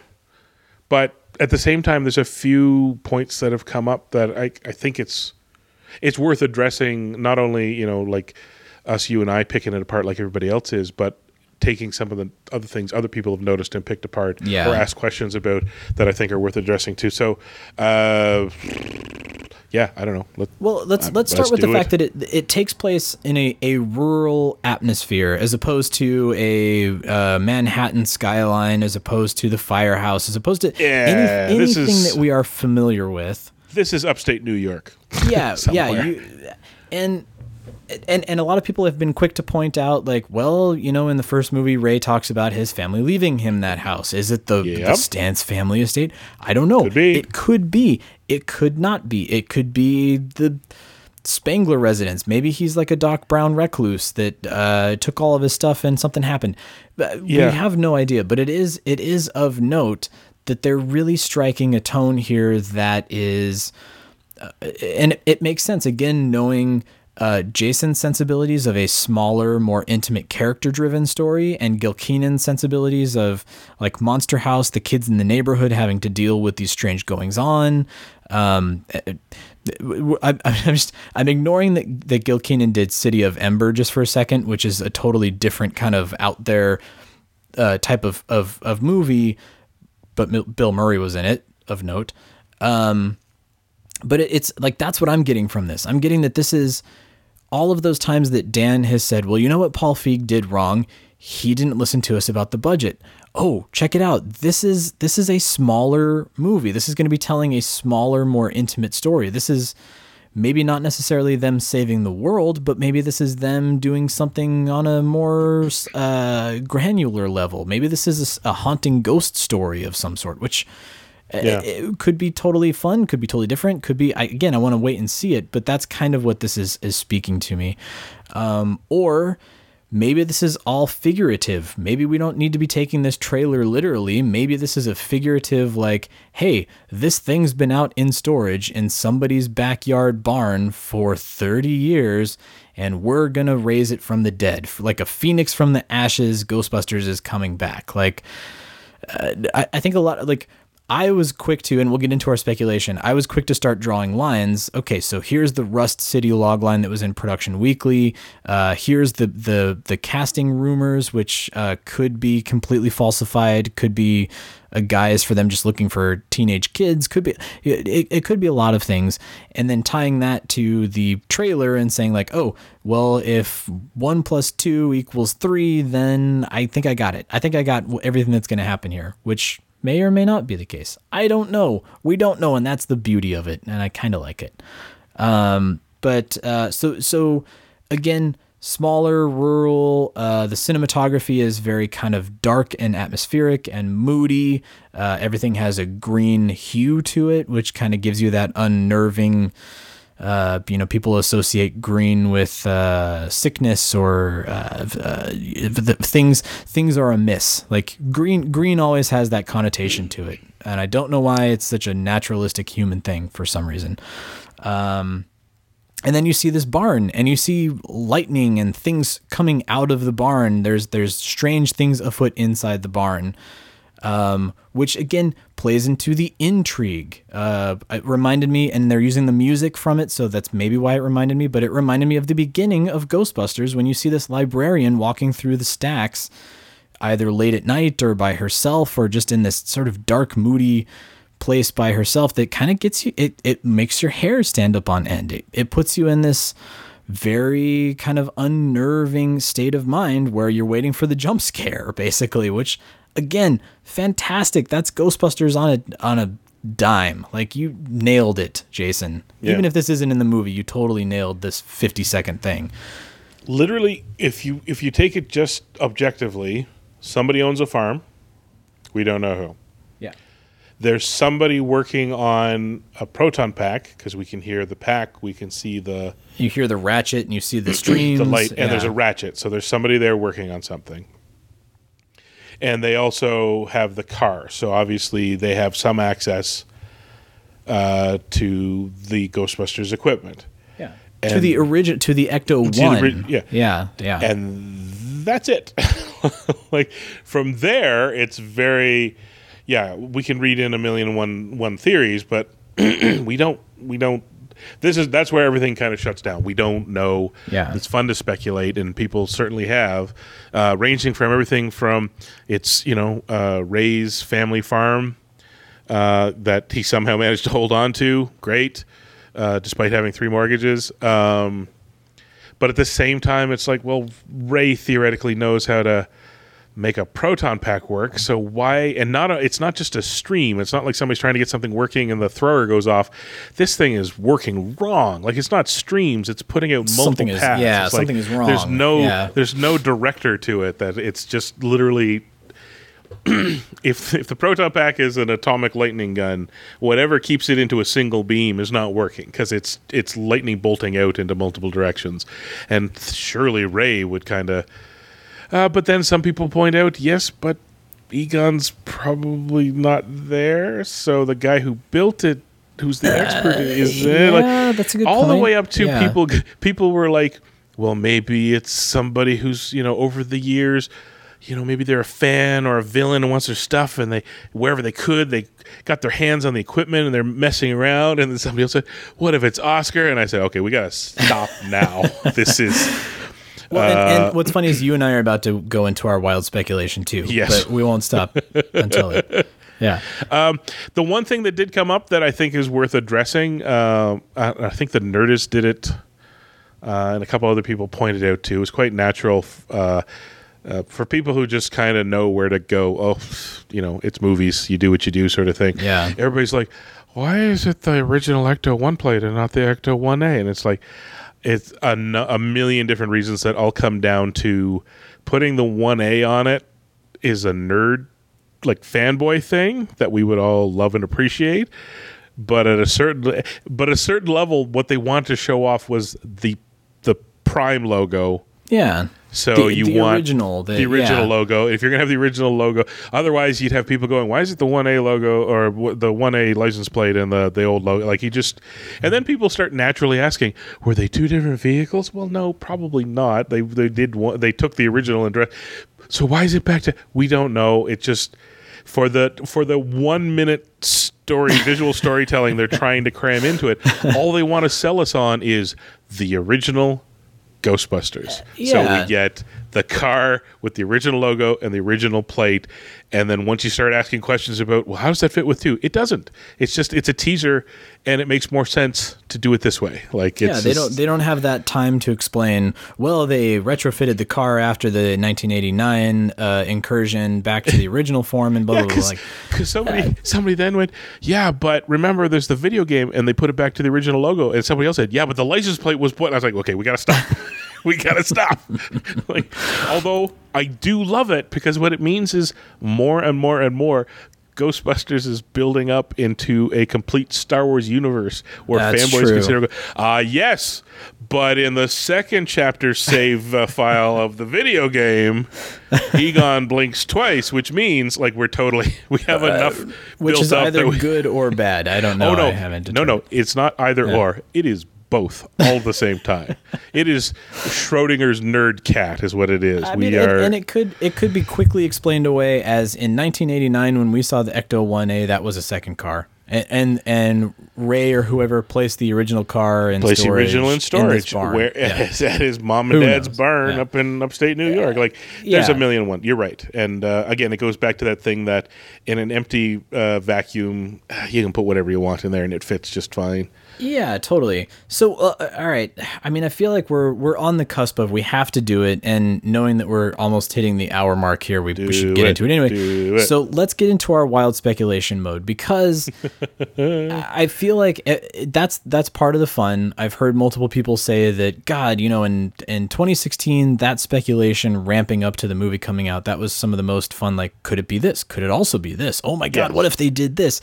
but at the same time, there's a few points that have come up that I, I think it's it's worth addressing not only you know like us you and i picking it apart like everybody else is but taking some of the other things other people have noticed and picked apart Yeah. or asked questions about that i think are worth addressing too so uh yeah i don't know Let, Well, let's uh, let's start with the do fact that it it takes place in a, a rural atmosphere as opposed to a uh, Manhattan skyline, as opposed to the firehouse, as opposed to Yeah, any, anything is- that we are familiar with. This is upstate new york Yeah, yeah, you, and. And, and a lot of people have been quick to point out, like, well, you know, in the first movie, Ray talks about his family leaving him that house. Is it the, the Stantz family estate? I don't know. Could. It could be. It could not be. It could be the Spangler residence. Maybe he's like a Doc Brown recluse that uh, took all of his stuff and something happened. Yeah. We have no idea. But it is it is of note that they're really striking a tone here that is, uh, and it makes sense again knowing. Uh, Jason's sensibilities of a smaller, more intimate, character-driven story, and Gil Kenan's sensibilities of like Monster House, the kids in the neighborhood having to deal with these strange goings-on, um, I'm, I'm just I'm ignoring that that Gil did City of Ember just for a second, which is a totally different kind of out there uh, type of, of of movie, but Bill Murray was in it of note. Um, but it, it's like that's what I'm getting from this. I'm getting that this is all of those times that Dan has said, well, you know what Paul Feig did wrong? He didn't listen to us about the budget. Oh, check it out. This is this is a smaller movie. This is going to be telling a smaller, more intimate story. This is maybe not necessarily them saving the world, but maybe this is them doing something on a more uh, granular level. Maybe this is a, a haunting ghost story of some sort, which Yeah. it could be totally fun, could be totally different, could be I, again. I want to wait and see it, but that's kind of what this is is speaking to me. Um, or maybe this is all figurative. Maybe we don't need to be taking this trailer literally. Maybe this is a figurative, like, hey, this thing's been out in storage in somebody's backyard barn for 30 years, and we're gonna raise it from the dead, like a phoenix from the ashes. Ghostbusters is coming back, like. Uh, I, I think a lot like I was quick to, and we'll get into our speculation. I was quick to start drawing lines. Okay, so here's the Rust City log line that was in Production Weekly. Uh, here's the the the casting rumors, which uh, could be completely falsified. Could be a guise for them just looking for teenage kids. Could be it, it could be a lot of things, and then tying that to the trailer and saying like, oh, well, if one plus two equals three, then I think I got it. I think I got everything that's going to happen here, which may or may not be the case. I don't know. We don't know, and that's the beauty of it, and I kind of like it. Um, but uh, so so again, smaller, rural. Uh, the cinematography is very kind of dark and atmospheric and moody. Uh, everything has a green hue to it, which kind of gives you that unnerving. Uh, you know, people associate green with uh, sickness or uh, uh, things. Things are amiss. Like green, green always has that connotation to it, and I don't know why it's such a naturalistic human thing for some reason. Um, and then you see this barn, and you see lightning and things coming out of the barn. There's there's strange things afoot inside the barn um, which again plays into the intrigue. Uh, it reminded me, and they're using the music from it, so that's maybe why it reminded me. But it reminded me of the beginning of Ghostbusters when you see this librarian walking through the stacks, either late at night or by herself, or just in this sort of dark, moody place by herself. That kind of gets you. It it makes your hair stand up on end. It it puts you in this very kind of unnerving state of mind where you're waiting for the jump scare basically which again fantastic. That's ghostbusters on a on a dime. Like you nailed it jason. Yeah. even if this isn't in the movie you totally nailed this 50 second thing. Literally if you if you take it just objectively somebody owns a farm. We don't know who. Yeah. There's somebody working on a proton pack because we can hear the pack we can see the you hear the ratchet and you see the streams the light and there's a ratchet. So there's somebody there working on something and they also have the car so obviously they have some access uh, to the ghostbusters equipment yeah to the origin to the ecto 1 ori- yeah. yeah yeah and that's it. like from there, it's very, yeah. We can read in a million and one one theories, but we don't. We don't. This is that's where everything kind of shuts down. We don't know. Yeah. it's fun to speculate, and people certainly have, uh, ranging from everything from it's you know uh, Ray's family farm uh, that he somehow managed to hold on to. Great, uh, despite having three mortgages. Um, but at the same time, it's like, well, Ray theoretically knows how to make a proton pack work. So why? And not a, it's not just a stream. It's not like somebody's trying to get something working and the thrower goes off. This thing is working wrong. Like it's not streams. It's putting out multiple Something is- paths. yeah, It's like something is There's no Yeah. there's no director to it. That it's just literally if if the proton pack is an atomic lightning gun, whatever keeps it into a single beam is not working because it's it's lightning bolting out into multiple directions, and surely Ray would kind of. Uh, but then some people point out, yes, but Egon's probably not there, so the guy who built it, who's the expert, is there. yeah, like, that's a good all the way up to Yeah. people. People were like, well, maybe it's somebody who's you know over the years you know, maybe they're a fan or a villain and wants their stuff, and they wherever they could, they got their hands on the equipment and they're messing around. And then somebody else said, "What if it's Oscar?" And I said, "Okay, we gotta stop now. this is." Well, and, uh, and what's funny is you and I are about to go into our wild speculation too. Yes. but we won't stop until it. Yeah, Um, the one thing that did come up that I think is worth addressing, uh, I, I think the Nerdist did it, uh, and a couple other people pointed out too. It was quite natural f- uh, uh, for people who just kind of know where to go. Oh, you know, it's movies. You do what you do, sort of thing. Yeah. Everybody's like, why is it the original Ecto One plate and not the Ecto One A? And it's like, it's a million different reasons that all come down to putting the one A on it is a nerd like fanboy thing that we would all love and appreciate. But at a certain but a certain level what they want to show off was the the prime logo yeah. so The- you the want original, the- the original yeah. logo. If you're gonna have the original logo otherwise you'd have people going why is it the 1a logo or the 1a license plate and the the old logo? Like you just and then people start naturally asking were they two different vehicles? Well no probably not. They they did one they took the original and so why is it back to we don't know. It just for the for the one minute story visual storytelling they're trying to cram into it all they want to sell us on is the original ghostbusters. Uh, so we get the car with the original logo and the original plate and then once you start asking questions about well how does that fit with two it doesn't it's just it's a teaser and it makes more sense to do it this way like it's yeah, they don't they don't have that time to explain. Well, they retrofitted the car after the 1989 uh, incursion back to the original form and blah Yeah, blah blah. because Like, somebody somebody then went, yeah, but remember, there's the video game, and they put it back to the original logo, and somebody else said, yeah, but the license plate was put. I was like, okay, we gotta stop, we gotta stop. like, although I do love it because what it means is more and more and more. Ghostbusters is building up into a complete Star Wars universe where That's fanboys true. consider, ah, yes, but in the second chapter save uh, file of the video game, Egon blinks twice, which means like we're totally we have enough Uh, which built is either we, good or bad. I don't know. Oh no, I haven't. no, no, it's not either Yeah. or. It is both all at the same time. it is Schrodinger's nerd cat, is what it is. I we mean, are. and, and it could it could be quickly explained away as in 1989 when we saw the Ecto 1A, that was a second car, and and, and Ray or whoever placed the original car in place the original in storage, barn. where Yeah. at his mom and Who dad's knows? barn Yeah. up in upstate New York. Like, there's Yeah. a million one. You're right, and uh, again, it goes back to that thing that in an empty uh, vacuum, you can put whatever you want in there, and it fits just fine. Yeah, totally. So, uh, all right. I mean, I feel like we're we're on the cusp of we have to do it, and knowing that we're almost hitting the hour mark here, we, we should get it. into it anyway. It. So let's get into our wild speculation mode because I feel like uh, that's that's part of the fun. I've heard multiple people say that God, you know, in in 2016, that speculation ramping up to the movie coming out, that was some of the most fun. Like, could it be this? Could it also be this? Oh my God, Yes. what if they did this?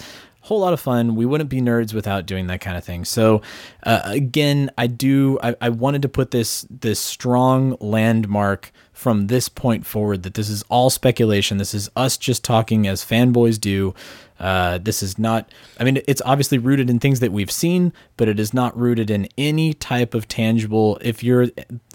Whole lot of fun. We wouldn't be nerds without doing that kind of thing. So uh, again, I do. I, I wanted to put this this strong landmark from this point forward that this is all speculation. This is us just talking as fanboys do. Uh, this is not. I mean, it's obviously rooted in things that we've seen, but it is not rooted in any type of tangible. If you're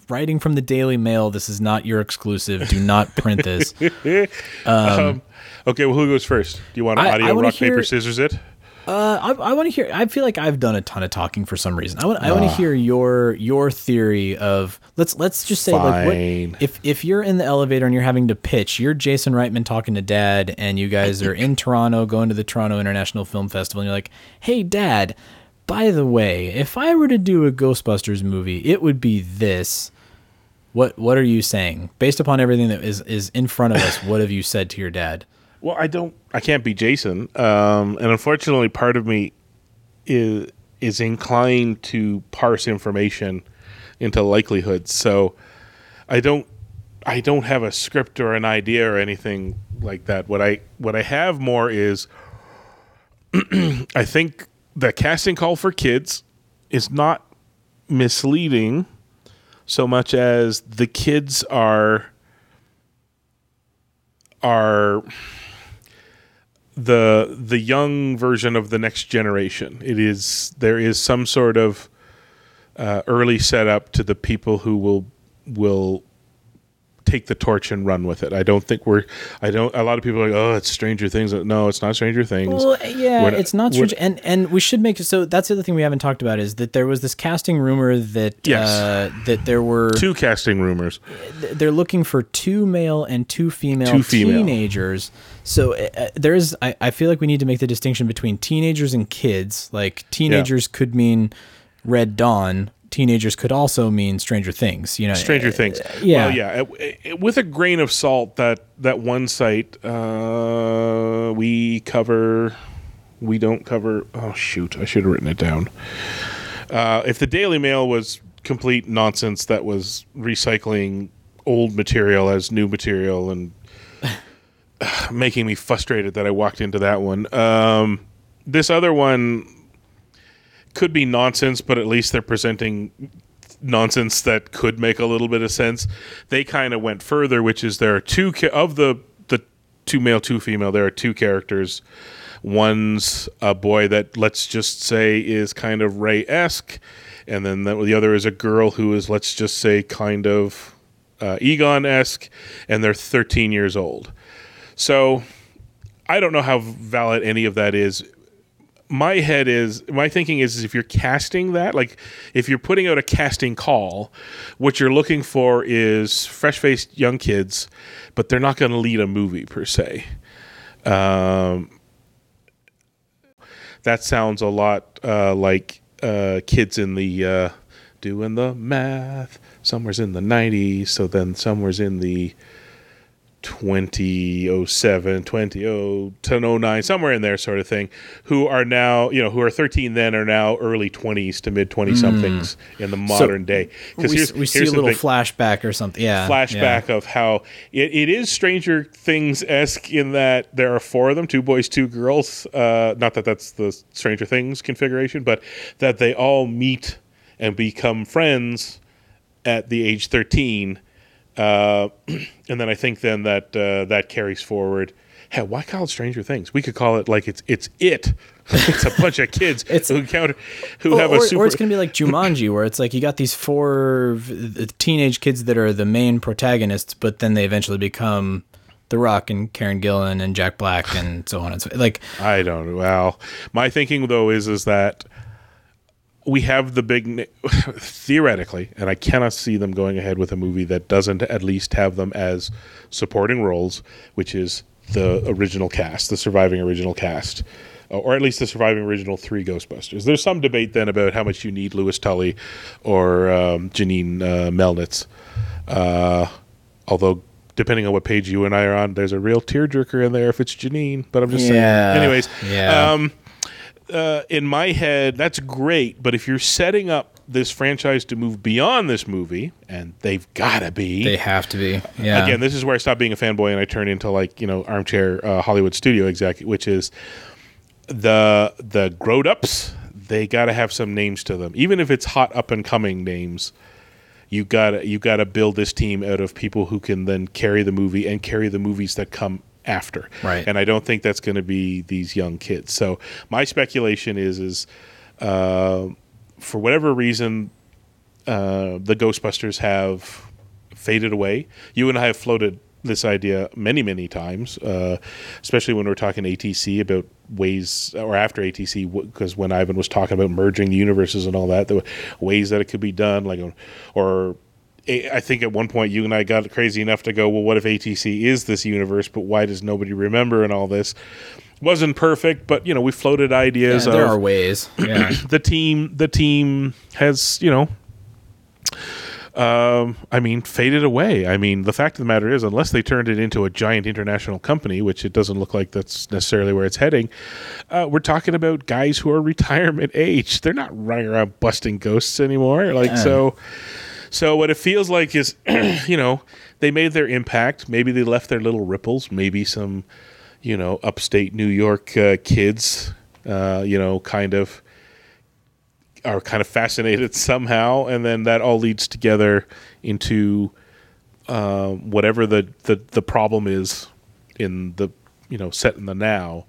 writing from the Daily Mail, this is not your exclusive. Do not print this. Um, okay, well, who goes first? Do you want I- audio I rock paper scissors it? Uh, I, I want to hear. I feel like I've done a ton of talking for some reason. I want. I want to hear your your theory of let's let's just say like what, if if you're in the elevator and you're having to pitch, you're Jason Reitman talking to Dad, and you guys are in Toronto going to the Toronto International Film Festival, and you're like, "Hey, Dad, by the way, if I were to do a Ghostbusters movie, it would be this." What what are you saying based upon everything that is is in front of us? What have you said to your dad? Well, I don't. I can't be Jason, um, and unfortunately, part of me is is inclined to parse information into likelihoods. So, I don't. I don't have a script or an idea or anything like that. What I what I have more is, I think the casting call for kids is not misleading so much as the kids are are the the young version of the next generation. It is there is some sort of uh, early setup to the people who will will take the torch and run with it. I don't think we're. I don't. A lot of people are like, oh, it's Stranger Things. No, it's not Stranger Things. Well, yeah, it's not we're- and and we should make so. That's the other thing we haven't talked about is that there was this casting rumor that Yes. uh, that there were Two casting rumors. they're looking for two male and two female, Two female. teenagers. So uh, uh, there's, I, I feel like we need to make the distinction between teenagers and kids. Like teenagers could mean Red Dawn. Teenagers could also mean Stranger Things. You know, Stranger uh, Things. yeah. Well, yeah. it- it- with a grain of salt, that that one site uh, we cover, we don't cover. Oh shoot! I should have written it down. Uh, if the Daily Mail was complete nonsense, that was recycling old material as new material and making me frustrated that I walked into that one. Um, this other one could be nonsense, but at least they're presenting nonsense that could make a little bit of sense. They kind of went further, which is there are two ca- of the the two male, two female. There are two characters. One's a boy that let's just say is kind of Ray esque, and then the, the other is a girl who is let's just say kind of uh, Egon esque, and they're 13 years old. So I don't know how valid any of that is my head is my thinking is, is if you're casting that like if you're putting out a casting call what you're looking for is fresh faced young kids but they're not going to lead a movie per se. Um, that sounds a lot uh, like uh, kids in the uh, doing the math somewhere's in the 90s so then somewhere's in the 2007 2009 somewhere in there sort of thing who are now you know who are 13 then are now early 20s to mid 20 somethings in the modern day we, here's- we see here's a little flashback or something. Yeah, flashback yeah. of how it, it is Stranger Things esque in that there are four of them, two boys, two girls. Uh, not that that's the Stranger Things configuration, but that they all meet and become friends at the age thirteen. Uh, and then I think then that uh, that carries forward. Hell, why call it Stranger Things? We could call it like it's it's it. it's a bunch of kids It's- who encounter who Or, have a or it's going to be like Jumanji, where it's like you got these four v- teenage kids that are the main protagonists, but then they eventually become The Rock and Karen Gillan and Jack Black and so on and so like I don't. Well, my thinking though is is that we have the big theoretically, and I cannot see them going ahead with a movie that doesn't at least have them as supporting roles, which is the original cast, the surviving original cast. uh, Or at least the surviving original three Ghostbusters. There's some debate then about how much you need Louis Tully or um, Janine uh, Melnitz. Uh, although, depending on what page you and I are on, there's a real tearjerker in there if it's Janine. But I'm just Yeah. saying. Anyways, Yeah. um, uh, in my head, that's great. But if you're setting up this franchise to move beyond this movie, and they've got to be, they have to be. Yeah, again, this is where I stop being a fanboy and I turn into like you know armchair uh, Hollywood studio exec, which is the the growed ups. They got to have some names to them, even if it's hot up and coming names. You got to you got to build this team out of people who can then carry the movie and carry the movies that come after. Right. And I don't think that's going to be these young kids. So my speculation is is uh, for whatever reason uh, the Ghostbusters have faded away. You and I have floated this idea many, many times, uh, especially when we are talking ATC about ways, or after ATC, because when Ivan was talking about merging the universes and all that, there were ways that it could be done, like, or I I think at one point you and I got crazy enough to go, well, what if ATC is this universe, but why does nobody remember and all this? Wasn't perfect, but you know we floated ideas. Yeah, there of, are ways. Yeah, the team the team has you know um, I mean, faded away. I mean, the fact of the matter is, unless they turned it into a giant international company, which it doesn't look like that's necessarily where it's heading, uh, we're talking about guys who are retirement age. They're not running around busting ghosts anymore. Like so, so what it feels like is, you know, they made their impact. Maybe they left their little ripples. Maybe some, you know, upstate New York uh, kids, uh, you know, kind of are kind of fascinated somehow, and then that all leads together into um, whatever the, the the problem is in the you know set in the now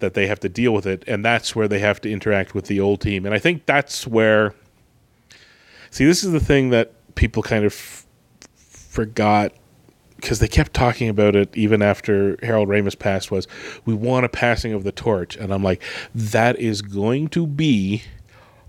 that they have to deal with it, and that's where they have to interact with the old team, and I think that's where. See, this is the thing that people kind of f- forgot because they kept talking about it even after Harold Ramis passed was we want a passing of the torch, and I'm like that is going to be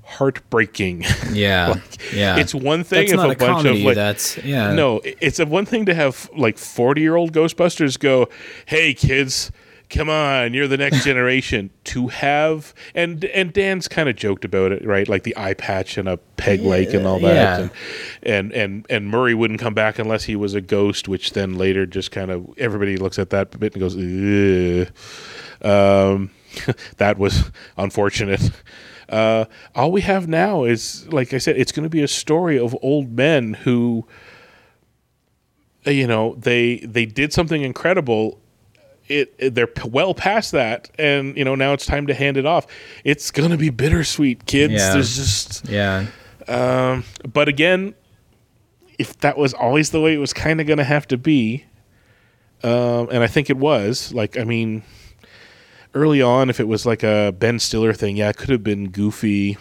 heartbreaking. Yeah, yeah. It's one thing That's if a, a bunch comedy, of like that's- yeah. No, it's a one thing to have like 40 year old Ghostbusters go, "Hey kids, come on, you're the next generation." to have and and Dan's kind of joked about it, right? Like the eye patch and a peg leg and all that, yeah. and, and and and Murray wouldn't come back unless he was a ghost, which then later just kind of everybody looks at that bit and goes, Ugh. Um, that was unfortunate. Uh, all we have now is, like I said, it's going to be a story of old men who, you know, they they did something incredible. It, it- they're p- well past that, and you know now it's time to hand it off. It's going to be bittersweet, kids. Yeah. There's just yeah. um, but again, if that was always the way it was kind of going to have to be, um, and I think it was, like, I mean, early on, if it was like a Ben Stiller thing, yeah, it could have been goofy.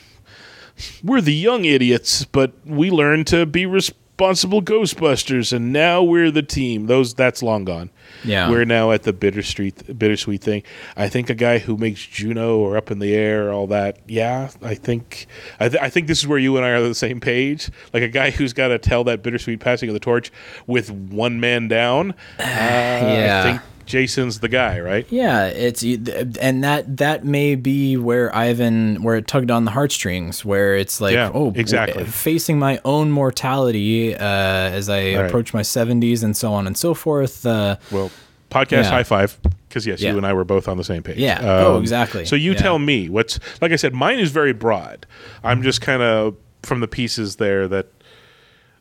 We're the young idiots, but we learned to be responsible Ghostbusters, and now we're the team. Those that's long gone. Yeah. we're now at the bittersweet, bittersweet thing. I think a guy who makes Juno or Up in the Air, all that. Yeah, I think, I, th- I think this is where you and I are on the same page. Like a guy who's got to tell that bittersweet passing of the torch with one man down. Uh, Yeah. I think Jason's the guy, right? Yeah, it's and that that may be where Ivan where it tugged on the heartstrings, where it's like, Yeah, oh, exactly. facing my own mortality uh, as I right. approach my seventies and so on and so forth. Uh, Well, podcast Yeah. high five. Because yes, Yeah. you and I were both on the same page. Um, Yeah. Oh, exactly. So you tell me what's like. I said, mine is very broad. I'm just kind of from the pieces there that,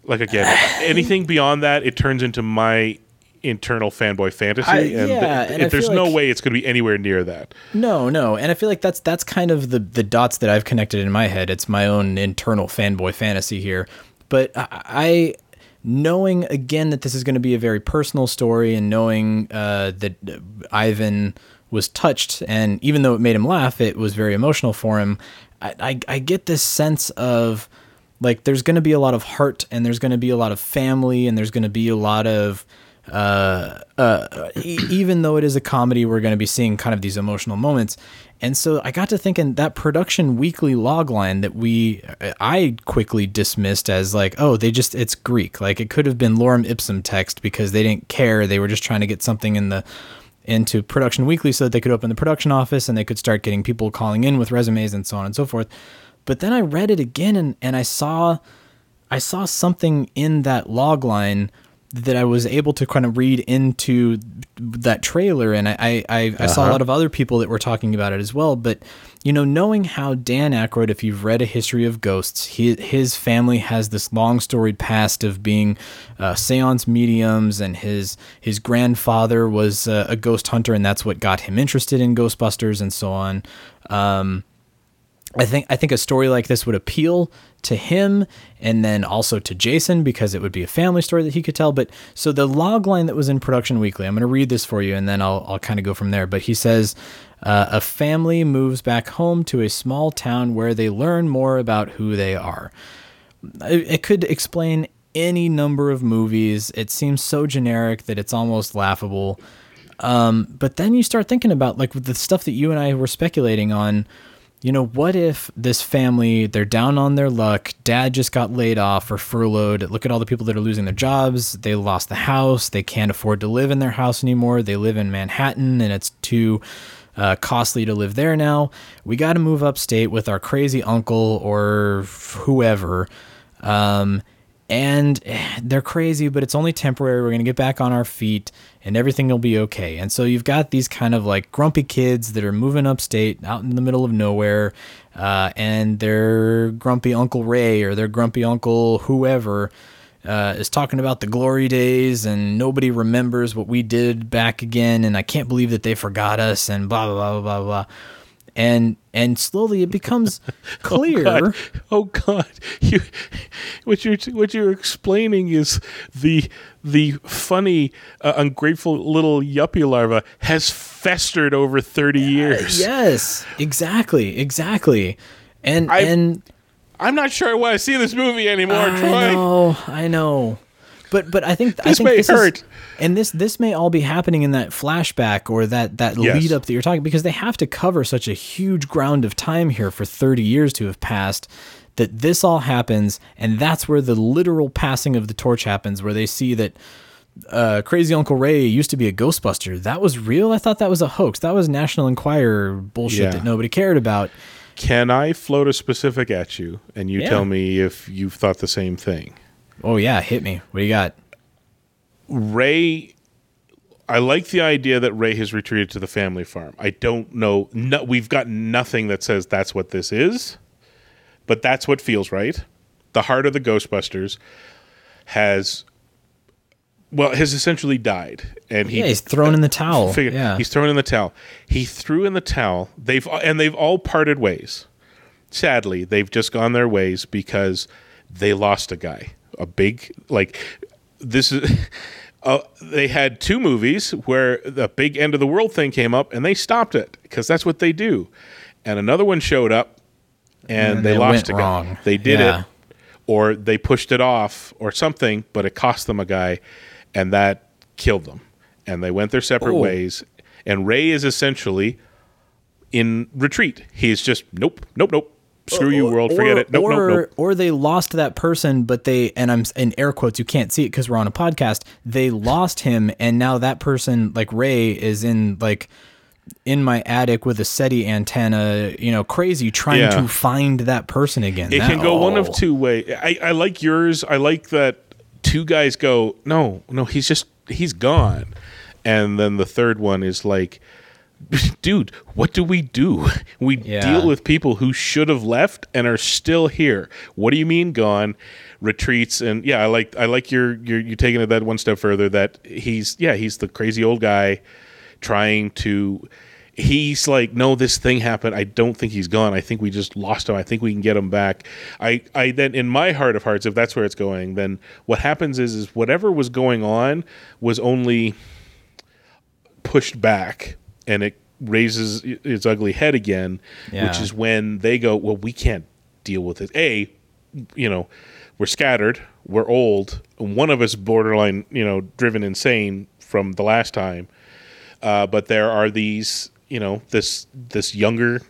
like again, anything beyond that, it turns into my internal fanboy fantasy, I- and, yeah, th- and I there's feel no way it's going to be anywhere near that. No, no, and I feel like that's that's kind of the the dots that I've connected in my head. It's my own internal fanboy fantasy here, but I, I knowing again that this is going to be a very personal story, and knowing uh, that Ivan was touched, and even though it made him laugh, it was very emotional for him. I I, I get this sense of like there's going to be a lot of heart, and there's going to be a lot of family, and there's going to be a lot of uh, uh, e- even though it is a comedy, we're going to be seeing kind of these emotional moments. And so I got to thinking that production weekly logline that we, I quickly dismissed as like, oh, they just, it's Greek. Like it could have been lorem ipsum text because they didn't care. They were just trying to get something in the, into production weekly so that they could open the production office and they could start getting people calling in with resumes and so on and so forth. But then I read it again and, and I saw I saw something in that log line that I was able to kind of read into that trailer, and I I, I, I saw a lot of other people that were talking about it as well. But you know, knowing how Dan Aykroyd, if you've read A History of Ghosts, he, his family has this long storied past of being uh, seance mediums, and his his grandfather was uh, a ghost hunter, and that's what got him interested in Ghostbusters and so on. Um, I think I think a story like this would appeal to him and then also to Jason because it would be a family story that he could tell. But so the log line that was in Production Weekly, I'm going to read this for you and then I'll I'll kind of go from there. But he says uh, a family moves back home to a small town where they learn more about who they are. It, it could explain any number of movies. It seems so generic that it's almost laughable. Um, but then you start thinking about like the stuff that you and I were speculating on you know, what if this family, they're down on their luck, dad just got laid off or furloughed. Look at all the people that are losing their jobs. They lost the house. They can't afford to live in their house anymore. They live in Manhattan and it's too uh, costly to live there now. We got to move upstate with our crazy uncle or whoever. Um, and eh, they're crazy, but it's only temporary. We're going to get back on our feet and everything will be okay. And so you've got these kind of like grumpy kids that are moving upstate out in the middle of nowhere, uh, and their grumpy Uncle Ray or their grumpy Uncle whoever uh, is talking about the glory days and nobody remembers what we did back again. And I can't believe that they forgot us and blah, blah, blah, blah, blah. And and slowly it becomes clear. God. Oh God! You, what you're what you're explaining is the the funny, uh, ungrateful little yuppie larva has festered over thirty years. Yes, exactly, exactly. And I- and I'm not sure I want to see this movie anymore, I Troy. know, I know. But but I think I This think may this hurt. Is, and this this may all be happening in that flashback or that that Yes. lead up that you're talking because they have to cover such a huge ground of time here for 30 years to have passed that this all happens and that's where the literal passing of the torch happens where they see that uh, Crazy Uncle Ray used to be a Ghostbuster. That was real. I thought that was a hoax. That was National Enquirer bullshit Yeah. that nobody cared about. Can I float a specific at you, and you Yeah. tell me if you've thought the same thing? Oh yeah, hit me. What do you got? Ray, I like the idea that Ray has retreated to the family farm. I don't know. No, we've got nothing that says that's what this is, but that's what feels right. The heart of the Ghostbusters has, well, has essentially died, and he Yeah, he's thrown in the towel. figure- Yeah. he's thrown in the towel. He threw in the towel. They've and they've all parted ways. Sadly, they've just gone their ways because they lost a guy, a big like this is. Uh, they had two movies where the big end of the world thing came up, and they stopped it because that's what they do. And another one showed up, and, And they it lost a guy. wrong. They did Yeah. it, or they pushed it off, or something, but it cost them a guy, and that killed them. And they went their separate Oh. ways. And Ray is essentially in retreat. He's just nope, nope, nope. Screw you, world. Forget it. Nope, or, nope, nope. Or they lost that person, but they and I'm in air quotes. You can't see it because we're on a podcast. They lost him, and now that person, like Ray, is in like in my attic with a SETI antenna. You know, crazy trying Yeah. to find that person again. It That- can go one of two ways. I, I like yours. I like that two guys go, no, no, he's just he's gone, and then the third one is like, dude, what do we do? We Yeah. deal with people who should have left and are still here. What do you mean gone? Retreats and yeah, I like I like your your you taking it that one step further. That he's yeah he's the crazy old guy trying to. He's like, no, this thing happened. I don't think he's gone. I think we just lost him. I think we can get him back. I, I then in my heart of hearts, if that's where it's going, then what happens is, is whatever was going on was only pushed back, and it raises its ugly head again, which is when they go, well, we can't deal with it. A, you know, we're scattered, we're old. One of us borderline, you know, driven insane from the last time. Uh, but there are these, you know, this this younger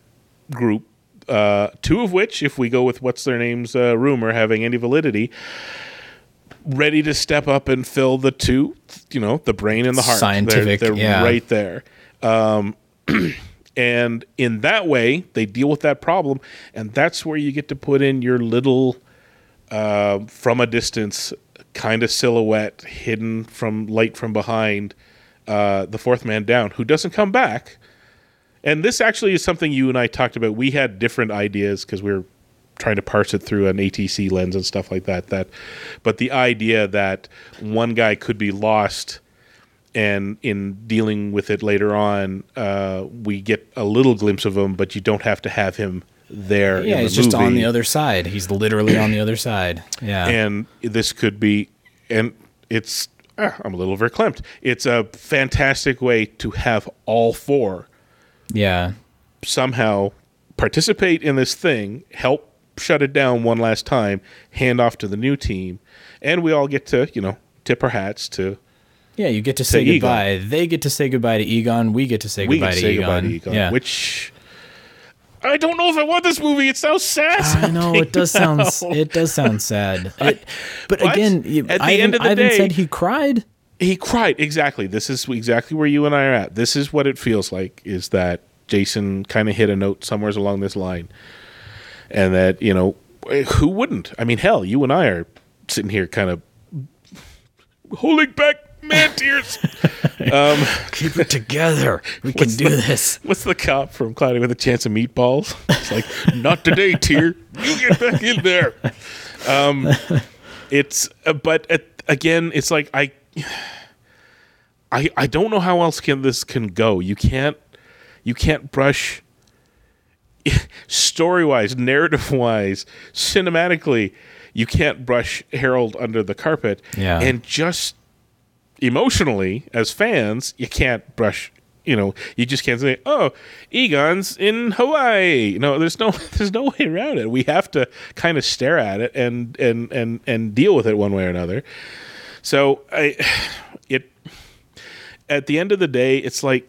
group, uh, two of which, if we go with what's their names, uh, rumor having any validity, ready to step up and fill the two, you know, the brain and the heart. They're- Scientific, they're, yeah. right there. Um, and in that way, they deal with that problem, and that's where you get to put in your little, uh, from a distance, kind of silhouette hidden from light from behind, uh, the fourth man down, who doesn't come back. And this actually is something you and I talked about. We had different ideas because we were trying to parse it through an ATC lens and stuff like that. That, but the idea that one guy could be lost, and in dealing with it later on, uh, we get a little glimpse of him, but you don't have to have him there. Yeah, in he's the just on the other side. He's literally on the other side. Yeah. and this could be and it's ah, i'm a little verklempt it's a fantastic way to have all four yeah. somehow participate in this thing help shut it down one last time hand off to the new team and we all get to you know tip our hats to Yeah, you get to say Egon. goodbye. They get to say goodbye to Egon. We get to say we goodbye, can to, say Egon. goodbye to Egon Yeah. which I don't know if I want this movie. It sounds sad. I know it does sound it does sound sad. It, but But again, at the Ivan, end of the Ivan day- said he cried. he cried exactly this is exactly where you and i are at this is what it feels like is that jason kind of hit a note somewhere along this line and that you know eh, who wouldn't i mean hell you and i are sitting here kind of holding back man tears Keep it together. We can do the- this. what's the cop from cloudy with a chance of meatballs it's like not today tear you get back in there um it's uh, but uh, again it's like i I I don't know how else can this can go. You can't you can't brush story wise, narrative wise, cinematically, you can't brush Harold under the carpet. Yeah. And just emotionally, as fans, you can't brush you know, you just can't say, "Oh, Egon's in Hawaii." No, there's no, there's no way around it. We have to kind of stare at it and and and and deal with it one way or another. So I, it, at the end of the day, it's like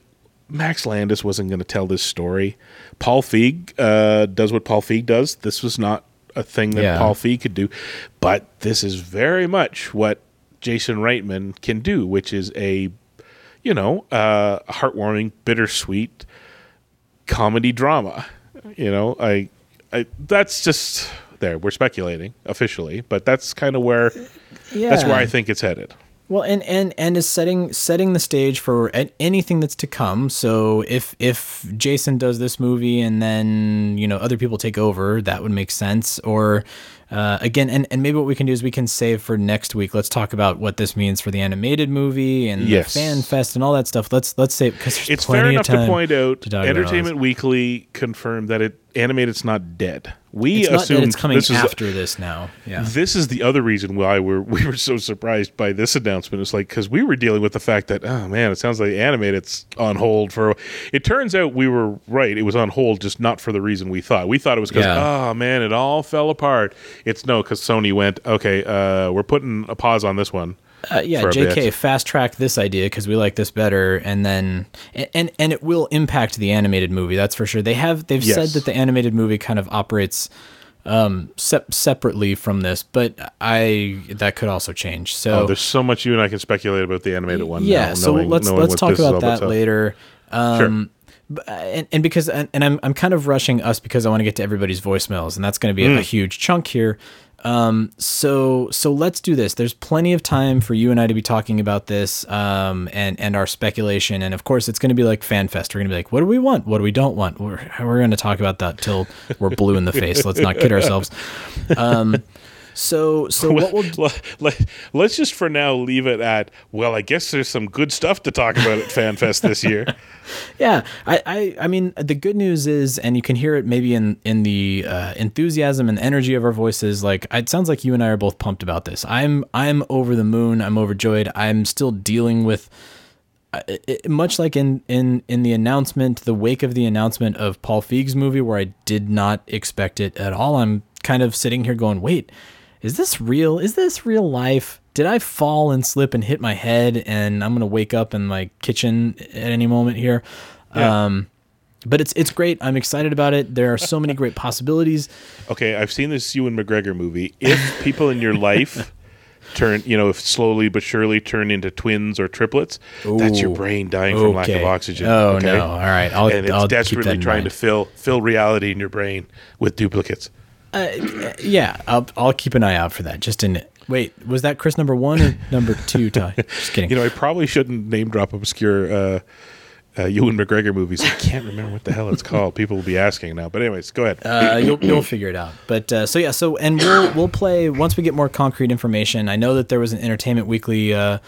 Max Landis wasn't going to tell this story. Paul Feig uh, does what Paul Feig does. This was not a thing that Yeah. Paul Feig could do, but this is very much what Jason Reitman can do, which is a, you know, uh, heartwarming, bittersweet comedy drama. You know, I, I that's just there. We're speculating officially, but that's kind of where yeah. that's where I think it's headed. Well, and and and is setting setting the stage for anything that's to come. So if if Jason does this movie and then you know other people take over, that would make sense. Or uh, again, and and maybe what we can do is we can save for next week. Let's talk about what this means for the animated movie and Yes. the fan fest and all that stuff. Let's let's save because It's plenty fair enough to point out to talk about all this. Entertainment Weekly confirmed that it animated's not dead. We It's not assumed that it's coming this after this now. Yeah. This is the other reason why we're we were so surprised by this announcement. It's like because we were dealing with the fact that oh man, it sounds like animated's on hold for. It turns out we were right; it was on hold, just not for the reason we thought. We thought it was because Yeah. oh man, it all fell apart. It's no, because Sony went okay. Uh, we're putting a pause on this one. Uh, yeah, JK, bit. fast track this idea because we like this better, and then and, and it will impact the animated movie. That's for sure. They have they've said that the animated movie kind of operates um sep- separately from this, but I that could also change. So Oh, there's so much you and I can speculate about the animated one. yeah, now, so knowing- let's knowing let's talk about that so- later. Sure. Um, b- and, and because and, and I'm I'm kind of rushing us because I want to get to everybody's voicemails, and that's going to be Mm. a, a huge chunk here. Um, so so let's do this. There's plenty of time for you and I to be talking about this, um, and and our speculation, and of course it's going to be like fan fest. We're going to be like, what do we want? What do we don't want? We're we're going to talk about that till we're blue in the face. Let's not kid ourselves. Um, so so what we'll let, let, let's just for now leave it at well i guess there's some good stuff to talk about at fanfest this year Yeah, I, I, I mean, the good news is, and you can hear it maybe in in the uh, enthusiasm and energy of our voices. Like it sounds like you and I are both pumped about this. I'm I'm over the moon. I'm overjoyed. I'm still dealing with. uh, It, much like in, in in the announcement, the wake of the announcement of Paul Feig's movie, where I did not expect it at all, I'm kind of sitting here going, "Wait, is this real? Is this real life? Did I fall and slip and hit my head and I'm gonna wake up in my kitchen at any moment here? Yeah. Um, but it's it's great. I'm excited about it. There are so many great possibilities. okay i've seen this ewan mcgregor movie if people in your life turn you know if slowly but surely turn into twins or triplets that's your brain dying from lack of oxygen Oh, okay? no. All right. I'll- and it's I'll desperately in trying mind. to fill fill reality in your brain with duplicates Yeah, I'll I'll keep an eye out for that. Just in wait, was that Chris number one or number two? Ty? Just kidding. you know i probably shouldn't name drop obscure uh uh, Ewan McGregor movies. I can't remember what the hell it's called. People will be asking now. But anyways, go ahead. uh, you'll you'll figure it out. But uh, so yeah, so and we'll we'll play once we get more concrete information. I know that there was an Entertainment Weekly uh,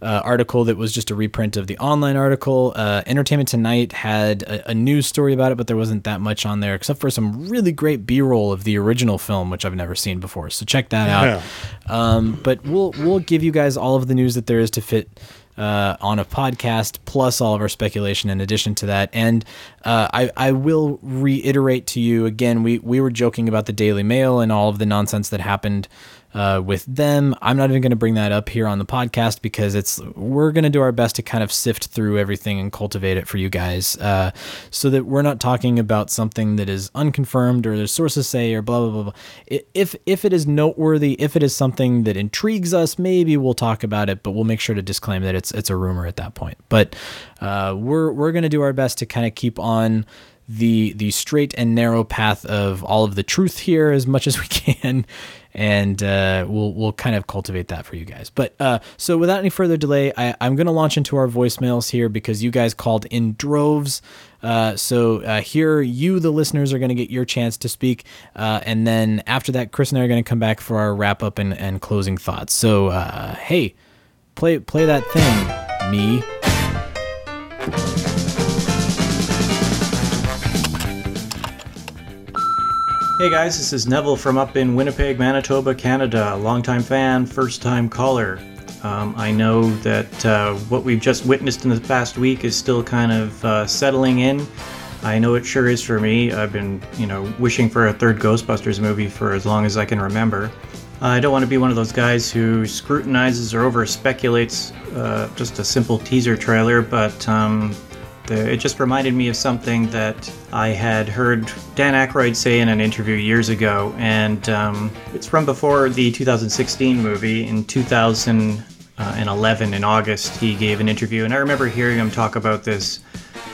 uh, article that was just a reprint of the online article. Uh, Entertainment Tonight had a, a news story about it, but there wasn't that much on there except for some really great B-roll of the original film, which I've never seen before. So check that out. Um, but we'll we'll give you guys all of the news that there is to fit uh, on a podcast, plus all of our speculation in addition to that. And uh, I, I will reiterate to you again, we, we were joking about the Daily Mail and all of the nonsense that happened uh, with them. I'm not even going to bring that up here on the podcast because it's we're going to do our best to kind of sift through everything and cultivate it for you guys, uh, so that we're not talking about something that is unconfirmed or there's sources say or blah blah blah. blah. If if it is noteworthy, if it is something that intrigues us, maybe we'll talk about it, but we'll make sure to disclaim that it's it's a rumor at that point. But uh, we're we're going to do our best to kind of keep on the the straight and narrow path of all of the truth here as much as we can. And uh, we'll we'll kind of cultivate that for you guys. But uh, so without any further delay I, i'm going to launch into our voicemails here because you guys called in droves. Uh, so uh, here you the listeners are going to get your chance to speak. Uh, and then after that chris and i are going to come back for our wrap up and, and closing thoughts. So uh, hey play play that thing me Hey guys, this is Neville from up in Winnipeg, Manitoba, Canada. Longtime fan, first time caller. Um, I know that uh, what we've just witnessed in the past week is still kind of uh, settling in. I know it sure is for me. I've been, you know, wishing for a third Ghostbusters movie for as long as I can remember. I don't want to be one of those guys who scrutinizes or over speculates uh, just a simple teaser trailer, but um, it just reminded me of something that I had heard Dan Aykroyd say in an interview years ago, and um, it's from before the 2016 movie. In 2011, in August, he gave an interview, and I remember hearing him talk about this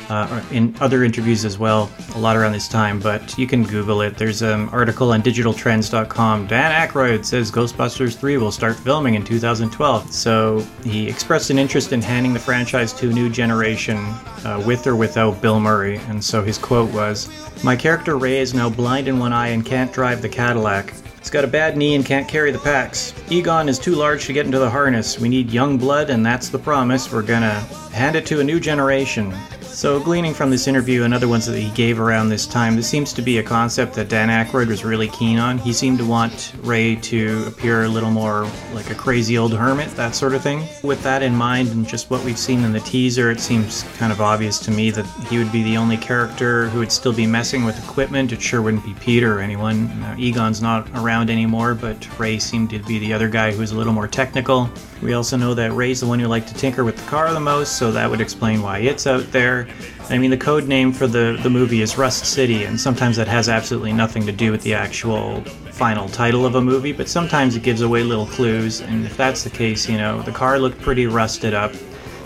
uh, in other interviews as well, a lot around this time, but you can Google it. There's an article on digitaltrends.com. Dan Aykroyd says Ghostbusters 3 will start filming in 2012. So he expressed an interest in handing the franchise to a new generation, uh, with or without Bill Murray. And so his quote was My character Ray is now blind in one eye and can't drive the Cadillac. He's got a bad knee and can't carry the packs. Egon is too large to get into the harness. We need young blood, and that's the promise. We're gonna hand it to a new generation. So, gleaning from this interview and other ones that he gave around this time, this seems to be a concept that Dan Aykroyd was really keen on. He seemed to want Ray to appear a little more like a crazy old hermit, that sort of thing. With that in mind, and just what we've seen in the teaser, it seems kind of obvious to me that he would be the only character who would still be messing with equipment. It sure wouldn't be Peter or anyone. Now, Egon's not around anymore, but Ray seemed to be the other guy who was a little more technical. We also know that Ray's the one who liked to tinker with the car the most, so that would explain why it's out there. I mean, the code name for the, the movie is Rust City, and sometimes that has absolutely nothing to do with the actual final title of a movie, but sometimes it gives away little clues, and if that's the case, you know, the car looked pretty rusted up.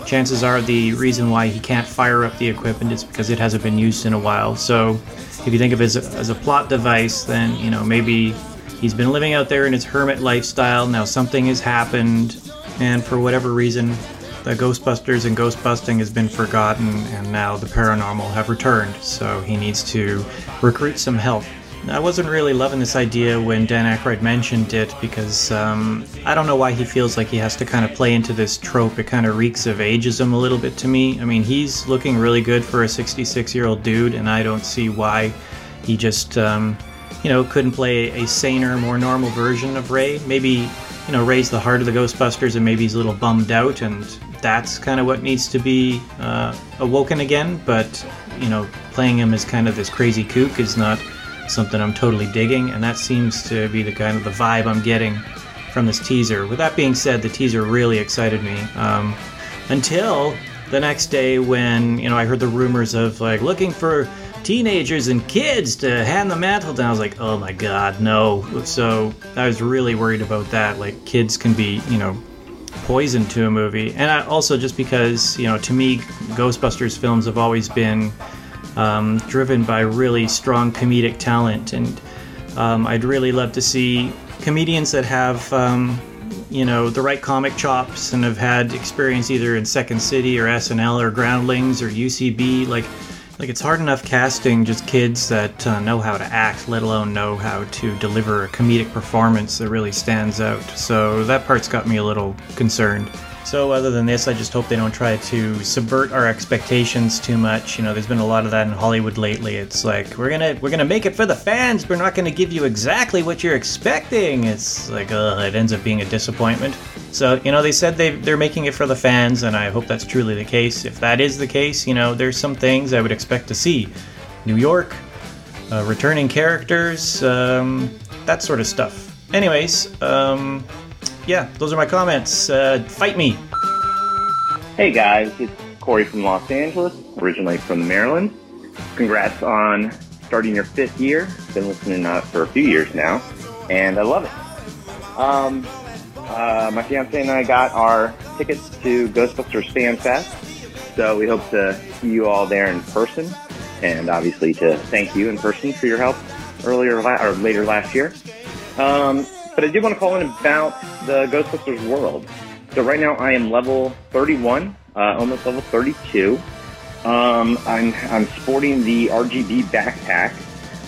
Chances are the reason why he can't fire up the equipment is because it hasn't been used in a while. So, if you think of it as a, as a plot device, then, you know, maybe he's been living out there in his hermit lifestyle, now something has happened, and for whatever reason, the Ghostbusters and Ghostbusting has been forgotten, and now the paranormal have returned. So he needs to recruit some help. I wasn't really loving this idea when Dan Aykroyd mentioned it because um, I don't know why he feels like he has to kind of play into this trope. It kind of reeks of ageism a little bit to me. I mean, he's looking really good for a 66 year old dude, and I don't see why he just, um, you know, couldn't play a saner, more normal version of Ray. Maybe you know, raise the heart of the Ghostbusters and maybe he's a little bummed out and that's kind of what needs to be uh, awoken again. But, you know, playing him as kind of this crazy kook is not something I'm totally digging. And that seems to be the kind of the vibe I'm getting from this teaser. With that being said, the teaser really excited me. Um, until the next day when, you know, I heard the rumors of like looking for teenagers and kids to hand the mantle down. I was like, oh my god, no. So I was really worried about that. Like, kids can be, you know, poison to a movie. And I, also just because, you know, to me, Ghostbusters films have always been um, driven by really strong comedic talent. And um, I'd really love to see comedians that have. Um, you know the right comic chops and have had experience either in Second City or SNL or Groundlings or UCB like like it's hard enough casting just kids that uh, know how to act, let alone know how to deliver a comedic performance that really stands out. So that part's got me a little concerned. So other than this, I just hope they don't try to subvert our expectations too much. You know, there's been a lot of that in Hollywood lately. It's like we're gonna we're gonna make it for the fans. We're not gonna give you exactly what you're expecting. It's like, uh, it ends up being a disappointment. So you know, they said they they're making it for the fans, and I hope that's truly the case. If that is the case, you know, there's some things I would expect to see. New York, uh, returning characters, um, that sort of stuff. Anyways, um, yeah, those are my comments. Uh, fight me. Hey guys, it's Corey from Los Angeles, originally from Maryland. Congrats on starting your fifth year. Been listening uh, for a few years now, and I love it. Um, uh, my fiance and I got our tickets to Ghostbusters Fan Fest, so we hope to see you all there in person, and obviously to thank you in person for your help earlier la- or later last year. Um, but I did want to call in about the Ghostbusters world. So right now I am level 31, uh, almost level 32. Um, I'm I'm sporting the RGB backpack.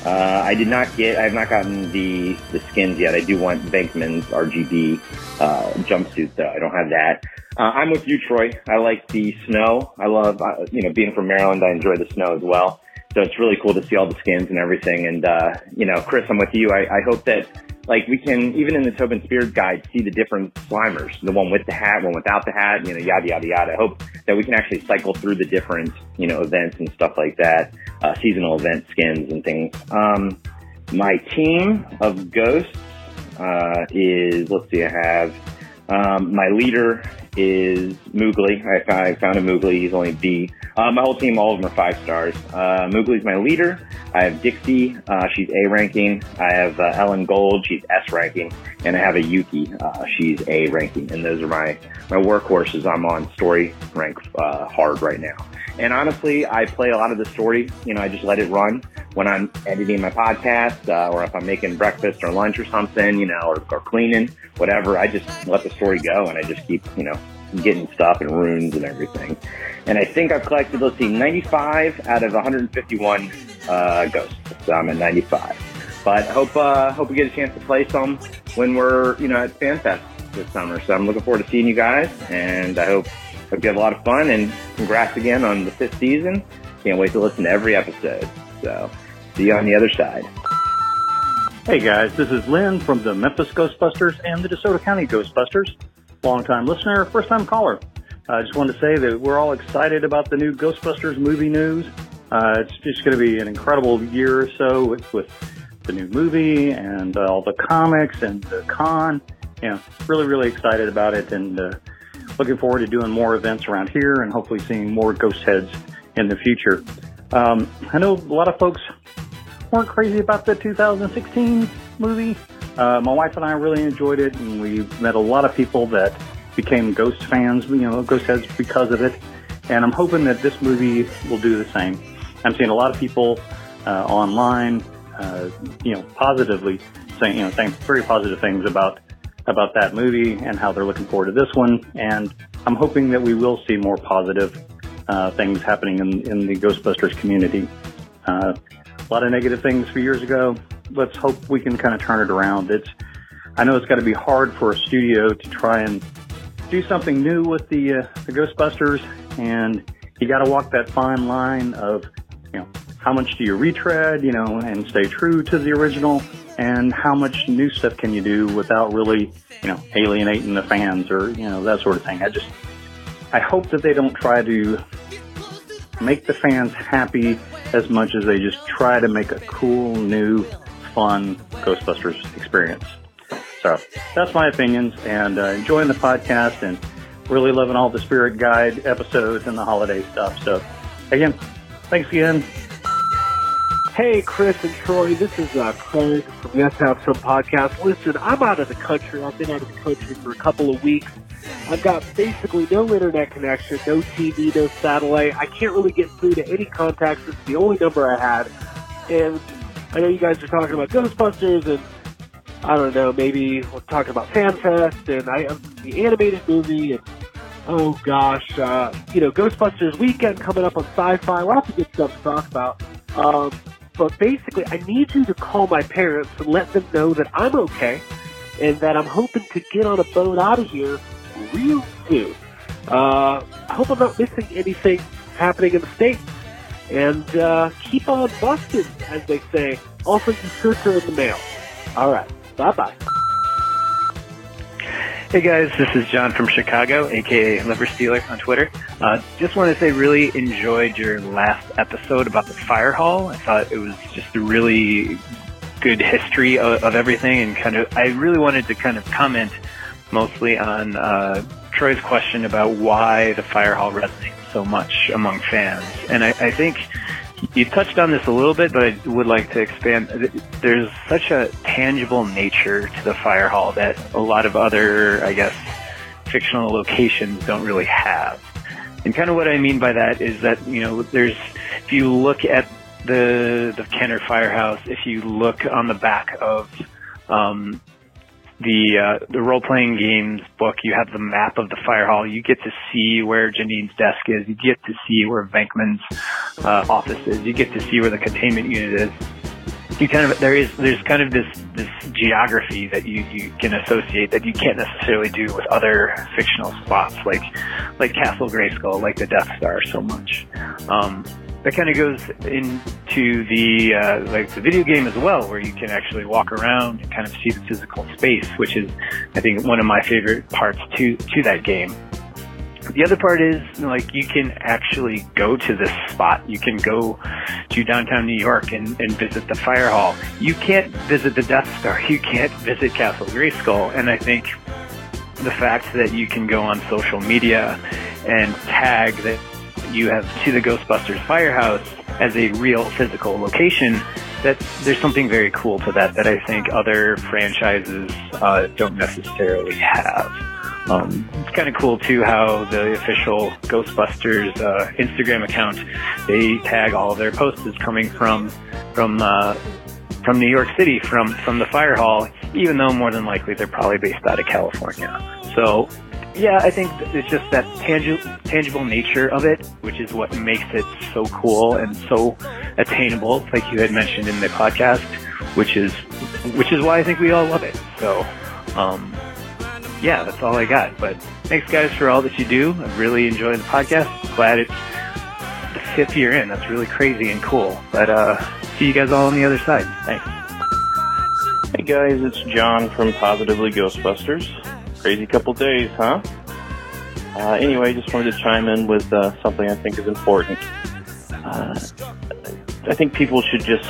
Uh, I did not get. I have not gotten the the skins yet. I do want Venkman's RGB uh, jumpsuit though. I don't have that. Uh, I'm with you, Troy. I like the snow. I love uh, you know being from Maryland. I enjoy the snow as well. So it's really cool to see all the skins and everything. And uh, you know, Chris, I'm with you. I, I hope that like we can even in the Tobin's Spirit guide see the different Slimers, the one with the hat, one without the hat, you know, yada yada yada. I hope that we can actually cycle through the different you know events and stuff like that, uh, seasonal event skins and things. Um, my team of ghosts, uh, is let's see, I have um, my leader is Moogly. I, I found a Moogly. He's only B. Uh, my whole team, all of them are five stars. Uh, Moogly's my leader. I have Dixie. Uh, she's A ranking. I have uh, Ellen Gold. She's S ranking. And I have a Yuki. Uh, she's A ranking. And those are my, my workhorses. I'm on story rank uh, hard right now. And honestly, I play a lot of the story. You know, I just let it run when I'm editing my podcast, uh, or if I'm making breakfast or lunch or something, you know, or, or cleaning, whatever. I just let the story go and I just keep, you know, getting stuff and runes and everything. And I think I've collected, let's see, 95 out of 151 uh, ghosts. So I'm at 95. But hope uh, hope we get a chance to play some when we're you know at FanFest this summer. So I'm looking forward to seeing you guys, and I hope hope you have a lot of fun. And congrats again on the fifth season. Can't wait to listen to every episode. So see you on the other side. Hey guys, this is Lynn from the Memphis Ghostbusters and the DeSoto County Ghostbusters. Longtime listener, first time caller. I just wanted to say that we're all excited about the new Ghostbusters movie news. Uh, it's just going to be an incredible year or so with, with the new movie and uh, all the comics and the con. Yeah, really, really excited about it and uh, looking forward to doing more events around here and hopefully seeing more ghost heads in the future. Um, I know a lot of folks weren't crazy about the 2016 movie. Uh, my wife and I really enjoyed it, and we met a lot of people that became Ghost fans, you know, Ghost heads because of it. And I'm hoping that this movie will do the same. I'm seeing a lot of people uh, online, uh, you know, positively saying, you know, saying very positive things about about that movie and how they're looking forward to this one. And I'm hoping that we will see more positive uh, things happening in, in the Ghostbusters community. Uh, a lot of negative things a few years ago. Let's hope we can kind of turn it around. It's, I know it's got to be hard for a studio to try and do something new with the, uh, the Ghostbusters, and you got to walk that fine line of, you know, how much do you retread, you know, and stay true to the original, and how much new stuff can you do without really, you know, alienating the fans or, you know, that sort of thing. I just, I hope that they don't try to make the fans happy as much as they just try to make a cool, new, fun Ghostbusters experience. So that's my opinions and uh, enjoying the podcast and really loving all the Spirit Guide episodes and the holiday stuff. So again, thanks again. Hey, Chris and Troy, this is uh, Craig from Yes Have Some Podcast. Listen, I'm out of the country. I've been out of the country for a couple of weeks. I've got basically no internet connection, no TV, no satellite. I can't really get through to any contacts. It's the only number I had. And I know you guys are talking about Ghostbusters and I don't know, maybe we're talking about FanFest and I the animated movie and oh gosh, uh, you know, Ghostbusters weekend coming up on sci-fi. Lots of good stuff to talk about. Um, but basically, I need you to call my parents and let them know that I'm okay and that I'm hoping to get on a boat out of here real soon. Uh, I hope I'm not missing anything happening in the States. And uh, keep on busting, as they say. Also, your shirts are in the mail. All right. Bye bye. Hey guys, this is John from Chicago, aka Liver Stealer on Twitter. Uh, just want to say, really enjoyed your last episode about the fire hall. I thought it was just a really good history of, of everything, and kind of, I really wanted to kind of comment mostly on uh, Troy's question about why the fire hall resonates so much among fans, and I, I think you touched on this a little bit, but I would like to expand. There's such a tangible nature to the fire hall that a lot of other, I guess, fictional locations don't really have. And kind of what I mean by that is that, you know, there's, if you look at the, the Kenner Firehouse, if you look on the back of, um, the uh, the role playing games book, you have the map of the fire hall. You get to see where Janine's desk is. You get to see where Venkman's uh, office is. You get to see where the containment unit is. You kind of there is there's kind of this this geography that you you can associate that you can't necessarily do with other fictional spots like like Castle Grayskull, like the Death Star, so much. Um, that kind of goes into the uh, like the video game as well, where you can actually walk around and kind of see the physical space, which is I think one of my favorite parts to to that game. the other part is like you can actually go to this spot. You can go to downtown New York and, and visit the fire hall. You can't visit the Death Star. You can't visit Castle Grayskull. And I think the fact that you can go on social media and tag that you have to the Ghostbusters firehouse as a real physical location, that there's something very cool to that that I think other franchises uh, don't necessarily have. Um, it's kind of cool too how the official Ghostbusters uh, Instagram account they tag all their posts as coming from from uh, from New York City from from the fire hall, even though more than likely they're probably based out of California. So yeah, I think it's just that tangible tangible nature of it, which is what makes it so cool and so attainable, like you had mentioned in the podcast, which is which is why I think we all love it. So. Um, yeah, that's all I got. But thanks, guys, for all that you do. I'm really enjoy the podcast. Glad it's the fifth year in. That's really crazy and cool. But uh, see you guys all on the other side. Thanks. Hey guys, it's John from Positively Ghostbusters. Crazy couple days, huh? Uh, anyway, just wanted to chime in with uh, something I think is important. Uh, I think people should just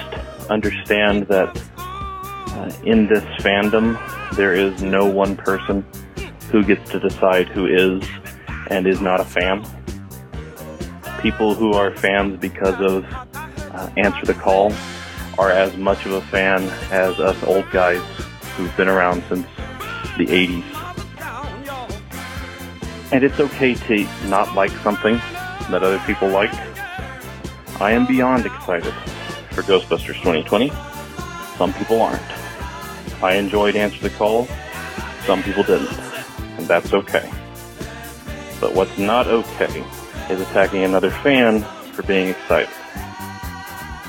understand that uh, in this fandom, there is no one person who gets to decide who is and is not a fan. People who are fans because of uh, Answer the Call are as much of a fan as us old guys who've been around since the 80s. And it's okay to not like something that other people like. I am beyond excited for Ghostbusters 2020. Some people aren't. I enjoyed Answer the Call. Some people didn't. And that's okay. But what's not okay is attacking another fan for being excited.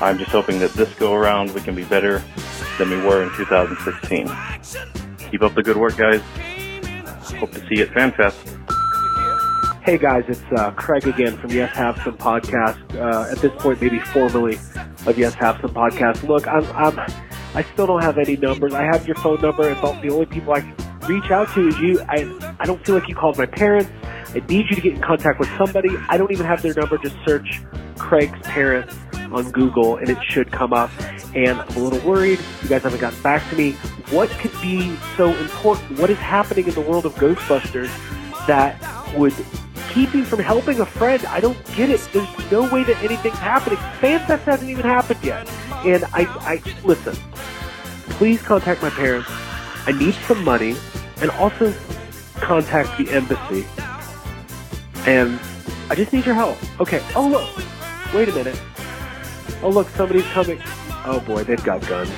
I'm just hoping that this go around we can be better than we were in 2016. Keep up the good work, guys. Hope to see you at FanFest. Hey guys, it's uh, Craig again from Yes Have Some Podcast. Uh, at this point, maybe formerly of Yes Have Some Podcast. Look, I'm, I'm, I still don't have any numbers. I have your phone number. It's all, the only people I can reach out to is you. I, I don't feel like you called my parents. I need you to get in contact with somebody. I don't even have their number. Just search Craig's parents on Google and it should come up. And I'm a little worried. You guys haven't gotten back to me. What could be so important? What is happening in the world of Ghostbusters that would keep you from helping a friend? I don't get it. There's no way that anything's happening. FanFest hasn't even happened yet. And I, I, listen, please contact my parents. I need some money and also contact the embassy. And I just need your help. Okay. Oh, look. Wait a minute. Oh, look. Somebody's coming. Oh, boy. They've got guns.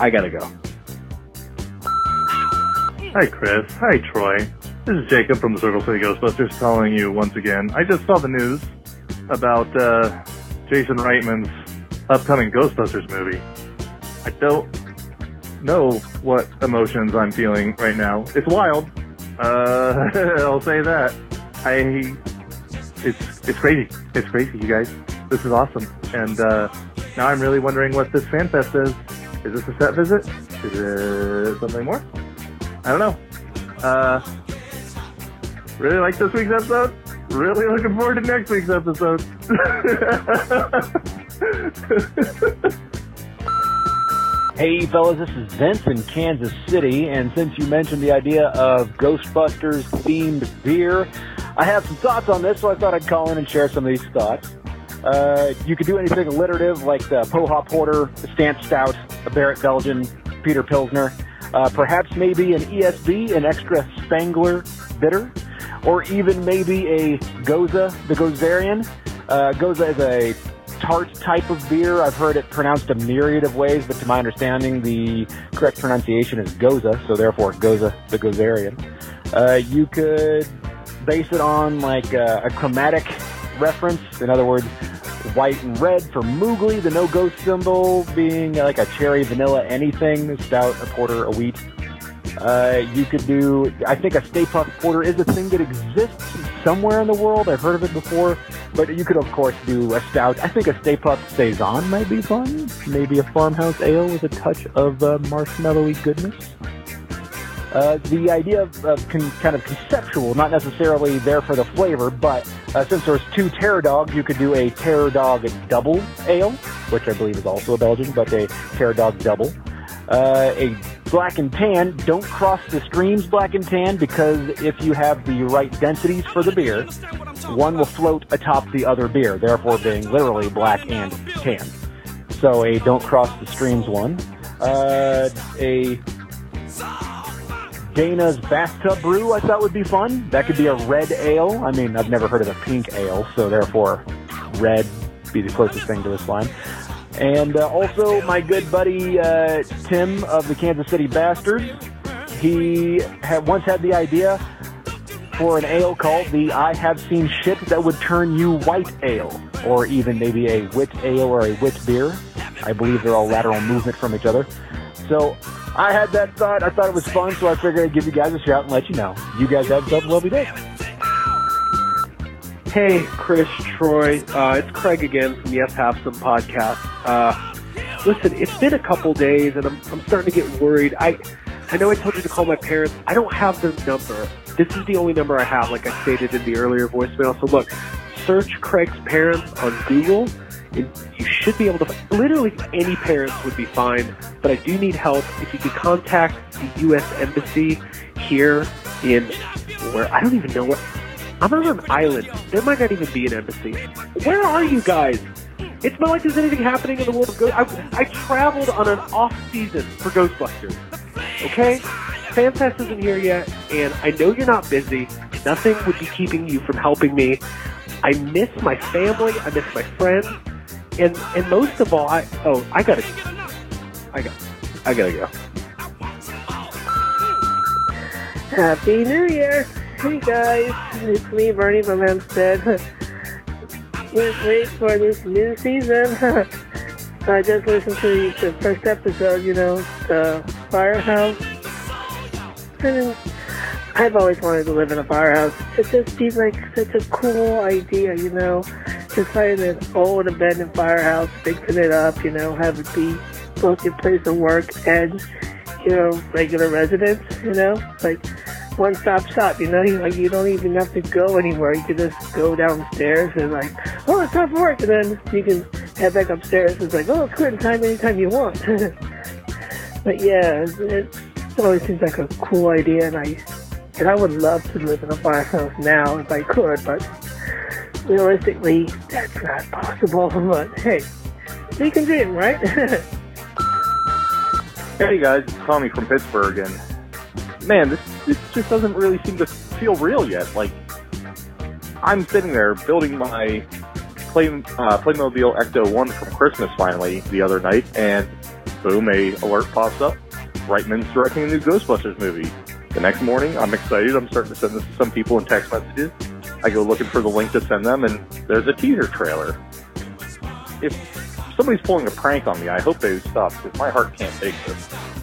I gotta go. Hi, Chris. Hi, Troy. This is Jacob from the Circle City Ghostbusters calling you once again. I just saw the news about uh, Jason Reitman's upcoming Ghostbusters movie. I don't know what emotions I'm feeling right now. It's wild. Uh, I'll say that. I, it's it's crazy. It's crazy, you guys. This is awesome. And uh, now I'm really wondering what this fan fest is. Is this a set visit? Is it something more? I don't know. Uh, really like this week's episode. Really looking forward to next week's episode. Hey fellas, this is Vince in Kansas City, and since you mentioned the idea of Ghostbusters themed beer, I have some thoughts on this, so I thought I'd call in and share some of these thoughts. Uh, you could do anything alliterative like the Poha Porter, the Stantz Stout, a Barrett Belgian, Peter Pilsner, uh, perhaps maybe an ESB, an extra Spangler bitter, or even maybe a Goza, the Gozerian. Uh, Goza is a tart type of beer. I've heard it pronounced a myriad of ways, but to my understanding, the correct pronunciation is Goza, so therefore Goza, the Gozerian. Uh, you could base it on like a, a chromatic reference. In other words, white and red for Moogly, the no ghost symbol being like a cherry, vanilla, anything, stout, a porter, a wheat. Uh, you could do, I think a Stay Puft Porter is a thing that exists somewhere in the world. I've heard of it before. But you could, of course, do a stout. I think a Stay Puft Saison might be fun. Maybe a farmhouse ale with a touch of uh, marshmallowy goodness. Uh, the idea of, of con- kind of conceptual, not necessarily there for the flavor, but uh, since there's two Terror Dogs, you could do a Terror Dog double ale, which I believe is also a Belgian, but a Terror Dog double. Uh, a black and tan, don't cross the streams black and tan because if you have the right densities for the beer, one will float atop the other beer, therefore being literally black and tan. So a don't cross the streams one. Uh, a Dana's bathtub brew I thought would be fun. That could be a red ale. I mean, I've never heard of a pink ale, so therefore red be the closest thing to this line. And uh, also my good buddy uh, Tim of the Kansas City Bastards. He had once had the idea for an ale called the I Have Seen Shit That Would Turn You White Ale, or even maybe a wit ale or a wit beer. I believe they're all lateral movement from each other. So I had that thought. I thought it was fun, so I figured I'd give you guys a shout and let you know. You guys have yourself a lovely day. Hey, Chris, Troy. Uh, it's Craig again from Yes Have Some podcast. Uh, listen, it's been a couple days, and I'm, I'm starting to get worried. I I know I told you to call my parents. I don't have their number. This is the only number I have, like I stated in the earlier voicemail. So look, search Craig's parents on Google. And you should be able to. Literally any parents would be fine, but I do need help. If you could contact the U.S. Embassy here in where I don't even know what I'm on an island. There might not even be an embassy. Where are you guys? It's not like there's anything happening in the world of Ghost. I, I traveled on an off season for Ghostbusters. Okay? FanFest isn't here yet, and I know you're not busy. Nothing would be keeping you from helping me. I miss my family. I miss my friends, and and most of all, I oh I gotta I got I gotta go. Happy New Year! Hey guys, it's me, Bernie from Hempstead. Let's wait for this new season. I just listened to the first episode, you know, the firehouse. And I've always wanted to live in a firehouse. It just seems like such a cool idea, you know. Just find an old abandoned firehouse, fixing it up, you know, have it be both your place of work and, you know, regular residents, you know, like one stop shop, you know, you, like you don't even have to go anywhere. You can just go downstairs and like, oh, it's time for work, and then you can head back upstairs. It's like, oh, it's quitting time anytime you want. but yeah, it, it always seems like a cool idea, and I and I would love to live in a firehouse now if I could, but realistically, that's not possible. But hey, we can dream, right? Hey guys, it's Tommy from Pittsburgh, and man, this this just doesn't really seem to feel real yet. Like I'm sitting there building my Play, uh, Playmobil Ecto One from Christmas finally the other night, and boom, a alert pops up. Reitman's directing a new Ghostbusters movie. The next morning, I'm excited. I'm starting to send this to some people in text messages. I go looking for the link to send them, and there's a teaser trailer. If somebody's pulling a prank on me, I hope they stop because my heart can't take this.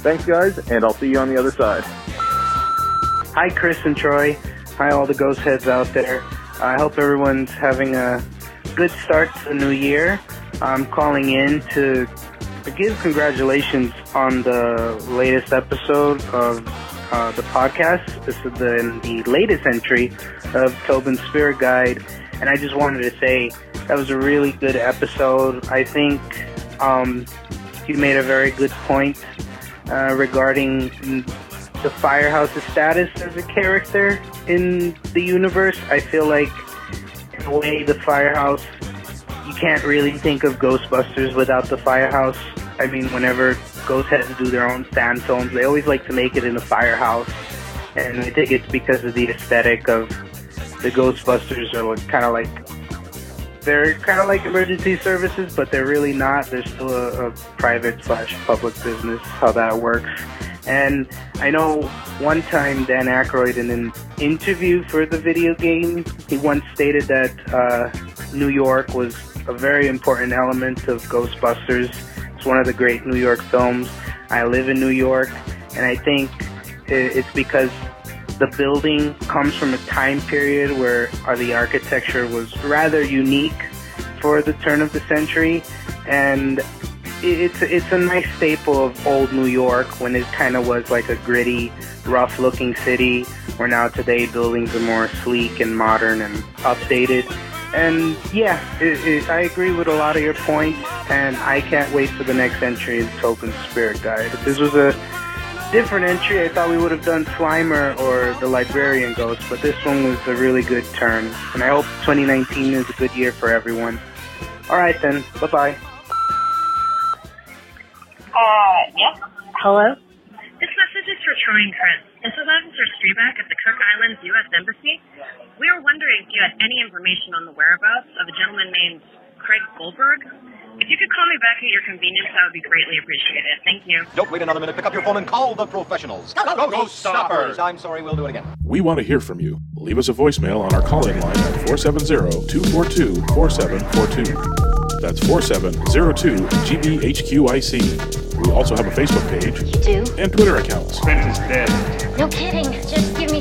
Thanks, guys, and I'll see you on the other side. Hi, Chris and Troy. Hi, all the ghost heads out there. I hope everyone's having a good start to the new year. I'm calling in to give congratulations on the latest episode of uh, the podcast. This is the, the latest entry of Tobin's Spirit Guide, and I just wanted to say that was a really good episode. I think um, you made a very good point uh, regarding the Firehouse's status as a character in the universe. I feel like, in a way, the Firehouse, you can't really think of Ghostbusters without the Firehouse. I mean, whenever Ghost heads do their own stand films, they always like to make it in the firehouse. And I think it's because of the aesthetic of the Ghostbusters are kind of like they're kind of like emergency services, but they're really not. They're still a, a private slash public business. How that works. And I know one time Dan Aykroyd in an interview for the video game, he once stated that uh, New York was a very important element of Ghostbusters. It's one of the great New York films. I live in New York, and I think it's because the building comes from a time period where the architecture was rather unique for the turn of the century, and it's it's a nice staple of old New York when it kind of was like a gritty, rough-looking city. Where now today buildings are more sleek and modern and updated. And yeah, it, it, I agree with a lot of your points, and I can't wait for the next entry in Tobin's Spirit Guide. This was a different entry, I thought we would have done Slimer or the Librarian Ghost, but this one was a really good turn. And I hope 2019 is a good year for everyone. All right then, bye bye. Uh, yes. Hello? This message is for Troy and Chris. This is Officer Streback at the Cook Islands U.S. Embassy. We were wondering if you had any information on the whereabouts of a gentleman named Craig Goldberg. If you could call me back at your convenience, that would be greatly appreciated. Thank you. Don't wait another minute. Pick up your phone and call the professionals. Go, go, go, stoppers! I'm sorry, we'll do it again. We want to hear from you. Leave us a voicemail on our call-in line at 470-242-4742. That's 4702-GBHQIC. We also have a Facebook page. You do? And Twitter accounts. Spence is dead. No kidding. Just give me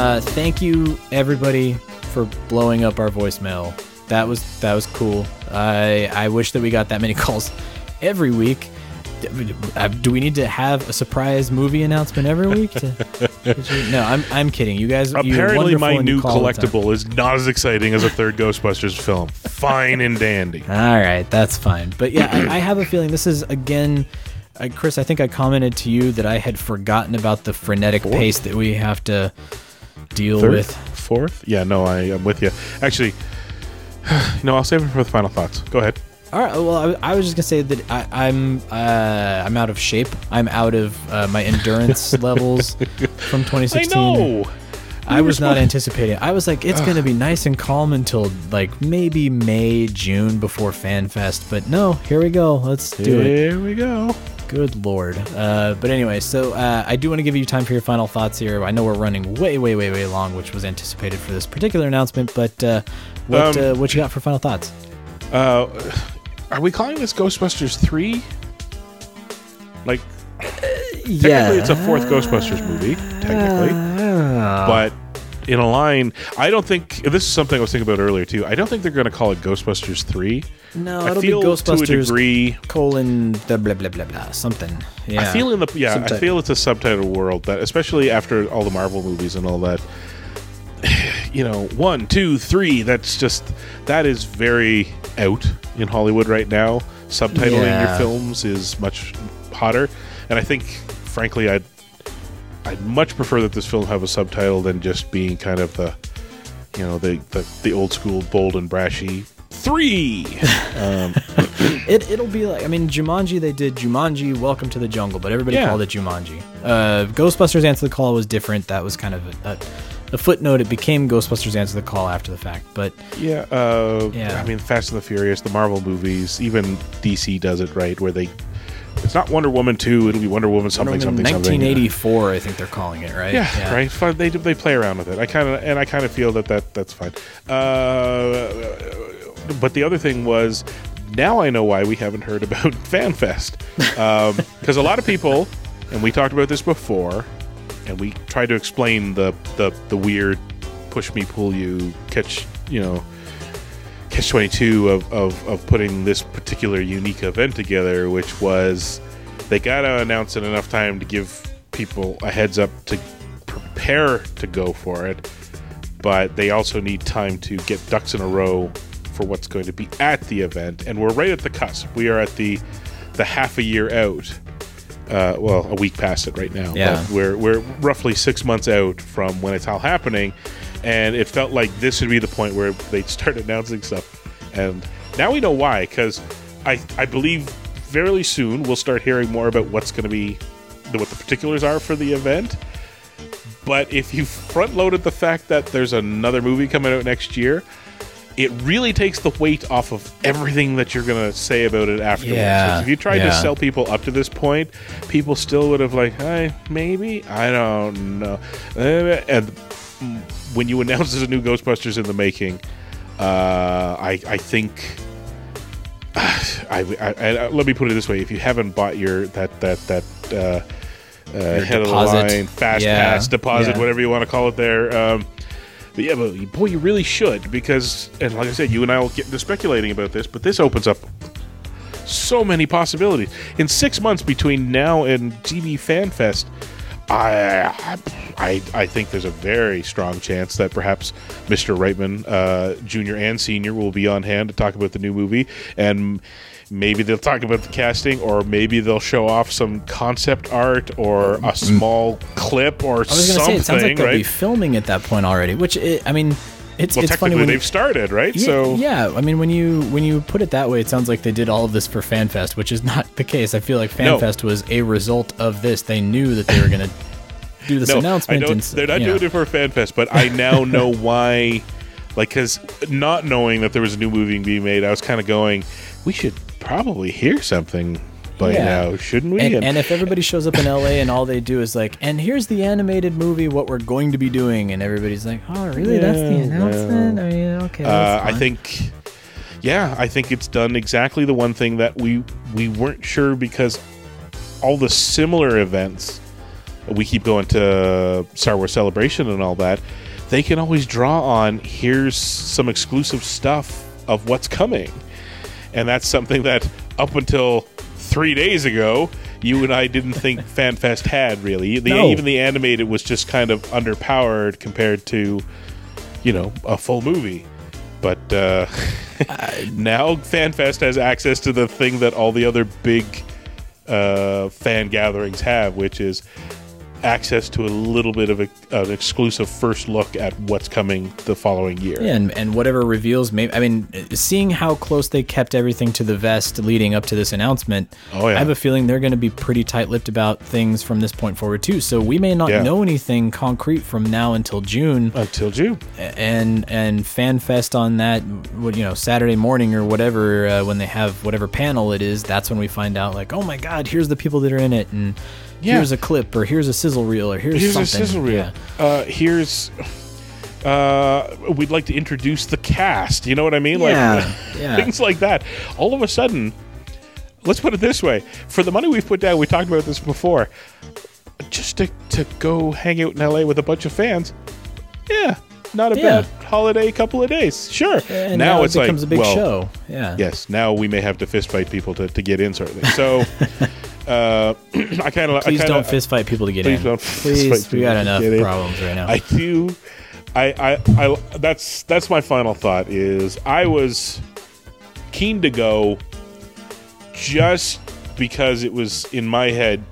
Uh, thank you everybody for blowing up our voicemail. That was that was cool. I I wish that we got that many calls every week. Uh, Do we need to have a surprise movie announcement every week? To, you- no, I'm I'm kidding. You guys, Apparently, my new call all the time. collectible is not as exciting as a third Ghostbusters film. Fine and dandy. All right, that's fine. But yeah, I, I have a feeling this is again, uh, Chris. I think I commented to you that I had forgotten about the frenetic pace that we have to deal Third, with. fourth? Yeah, no, I am with you. Actually, no, I'll save it for the final thoughts. Go ahead. All right. Well, I, I was just gonna say that I, I'm uh, I'm out of shape. I'm out of uh, my endurance levels from 2016. I know. I was not anticipating. I was like, it's gonna be nice and calm until like maybe May, June before FanFest. But no, here we go. Let's do it. Here we go. Good lord. Uh, but anyway, so uh, I do want to give you time for your final thoughts here. I know we're running way, way, way, way long, which was anticipated for this particular announcement. But uh, what Um, uh, what you got for final thoughts? Uh, are we calling this Ghostbusters 3? Like, technically, it's a fourth Ghostbusters movie, technically. Uh, but in a line, I don't think this is something I was thinking about earlier too. I don't think they're going to call it Ghostbusters 3. No, I it'll feel be Ghostbusters to a degree. colon blah blah blah blah blah something. Yeah, I feel in the yeah, Subtitle. I feel it's a subtitle world that, especially after all the Marvel movies and all that. You know, one, two, three. That's just that is very out in Hollywood right now. Subtitling your films is much hotter, and I think, frankly, I'd I'd much prefer that this film have a subtitle than just being kind of the, you know, the the, the old school bold and brashy three. Um, it it'll be like I mean Jumanji. They did Jumanji: Welcome to the Jungle, but everybody Yeah. called it Jumanji. Uh, Ghostbusters: Answer the Call was different. That was kind of a, a, footnote. It became Ghostbusters: Answer the Call after the fact. But Yeah, uh, Yeah. I mean, Fast and the Furious, the Marvel movies, even DC does it right, where they. It's not Wonder Woman two; it'll be Wonder Woman something Wonder Woman something something. 1984, I think they're calling it, right? Yeah, right. Fun. They they play around with it. I kind of and I kind of feel that that that's fine. Uh, but the other thing was, now I know why we haven't heard about FanFest because a lot of people, and we talked about this before, and we tried to explain the the the weird push me pull you catch you know catch 22 of, of, of putting this particular unique event together which was they gotta announce it enough time to give people a heads up to prepare to go for it but they also need time to get ducks in a row for what's going to be at the event and we're right at the cusp we are at the the half a year out uh, well, a week past it right now. Yeah. But we're we're roughly six months out from when it's all happening, and it felt like this would be the point where they'd start announcing stuff. And now we know why, because I I believe fairly soon we'll start hearing more about what's going to be what the particulars are for the event. But if you front loaded the fact that there's another movie coming out next year, it really takes the weight off of everything that you're going to say about it afterwards. Yeah, So if you tried to sell people up to this point, people still would have like, hey, maybe I don't know. And when you announce there's a new Ghostbusters in the making, uh, I I think. I, I, I, let me put it this way: if you haven't bought your that that that uh, uh, head deposit. of the line fast Yeah, pass deposit, yeah. whatever you want to call it, there. Um, but yeah, but boy, you really should because, and like I said, you and I will get into speculating about this, but this opens up so many possibilities in six months between now and GB Fan Fest. I, I, I think there's a very strong chance that perhaps Mr. Reitman, uh, Junior and Senior, will be on hand to talk about the new movie, and maybe they'll talk about the casting, or maybe they'll show off some concept art or a small clip or something. I was going to say, it sounds like they'll right? be filming at that point already. Which it, I mean, it's well, it's funny when they've you, started, right? Yeah, so yeah, I mean when you when you put it that way, it sounds like they did all of this for FanFest, which is not the case. I feel like No. FanFest was a result of this. They knew that they were going to do this no, announcement. I don't, and, they're not you know. doing it for FanFest, but I now know why. Like, because not knowing that there was a new movie being made, I was kind of going, we should probably hear something by Yeah. now, shouldn't we? And, and if everybody shows up in LA and all they do is like, and here's the animated movie, what we're going to be doing, and everybody's like, oh, really? That's the announcement? well. I mean, okay. uh, I think, yeah, I think it's done exactly the one thing that we we weren't sure because all the similar events we keep going to Star Wars Celebration and all that. They can always draw on here's some exclusive stuff of what's coming, and that's something that up until three days ago. You and I didn't think FanFest had really. The, No. Even the animated was just kind of underpowered compared to, you know, a full movie. But uh, now FanFest has access to the thing that all the other big uh, fan gatherings have, which is access to a little bit of a, an exclusive first look at what's coming the following year. Yeah, and, and whatever reveals, maybe I mean, seeing how close they kept everything to the vest leading up to this announcement, Oh, yeah. I have a feeling they're going to be pretty tight-lipped about things from this point forward too. So we may not Yeah. know anything concrete from now until June. Until June, and and FanFest on that, what you know, Saturday morning or whatever, uh, when they have whatever panel it is, that's when we find out like, oh my God, here's the people that are in it, and Yeah. here's a clip or here's a sizzle reel or here's, Here's something. a sizzle reel. Yeah. Uh, here's. Uh, we'd like to introduce the cast. You know what I mean? Yeah, Like yeah. things like that. All of a sudden, let's put it this way: for the money we've put down, we talked about this before. Just to to go hang out in LA with a bunch of fans, yeah, not a Yeah. bad holiday couple of days. Sure. And now it becomes a big well, show. Yeah. Yes. Now we may have to fist fight people to, to get in, certainly. So, uh, I kind of Please kinda, don't fist fight people to get please in. Don't Please, we got enough problems right now. I do. I, I, I, that's that's my final thought. Is I was keen to go just because it was in my head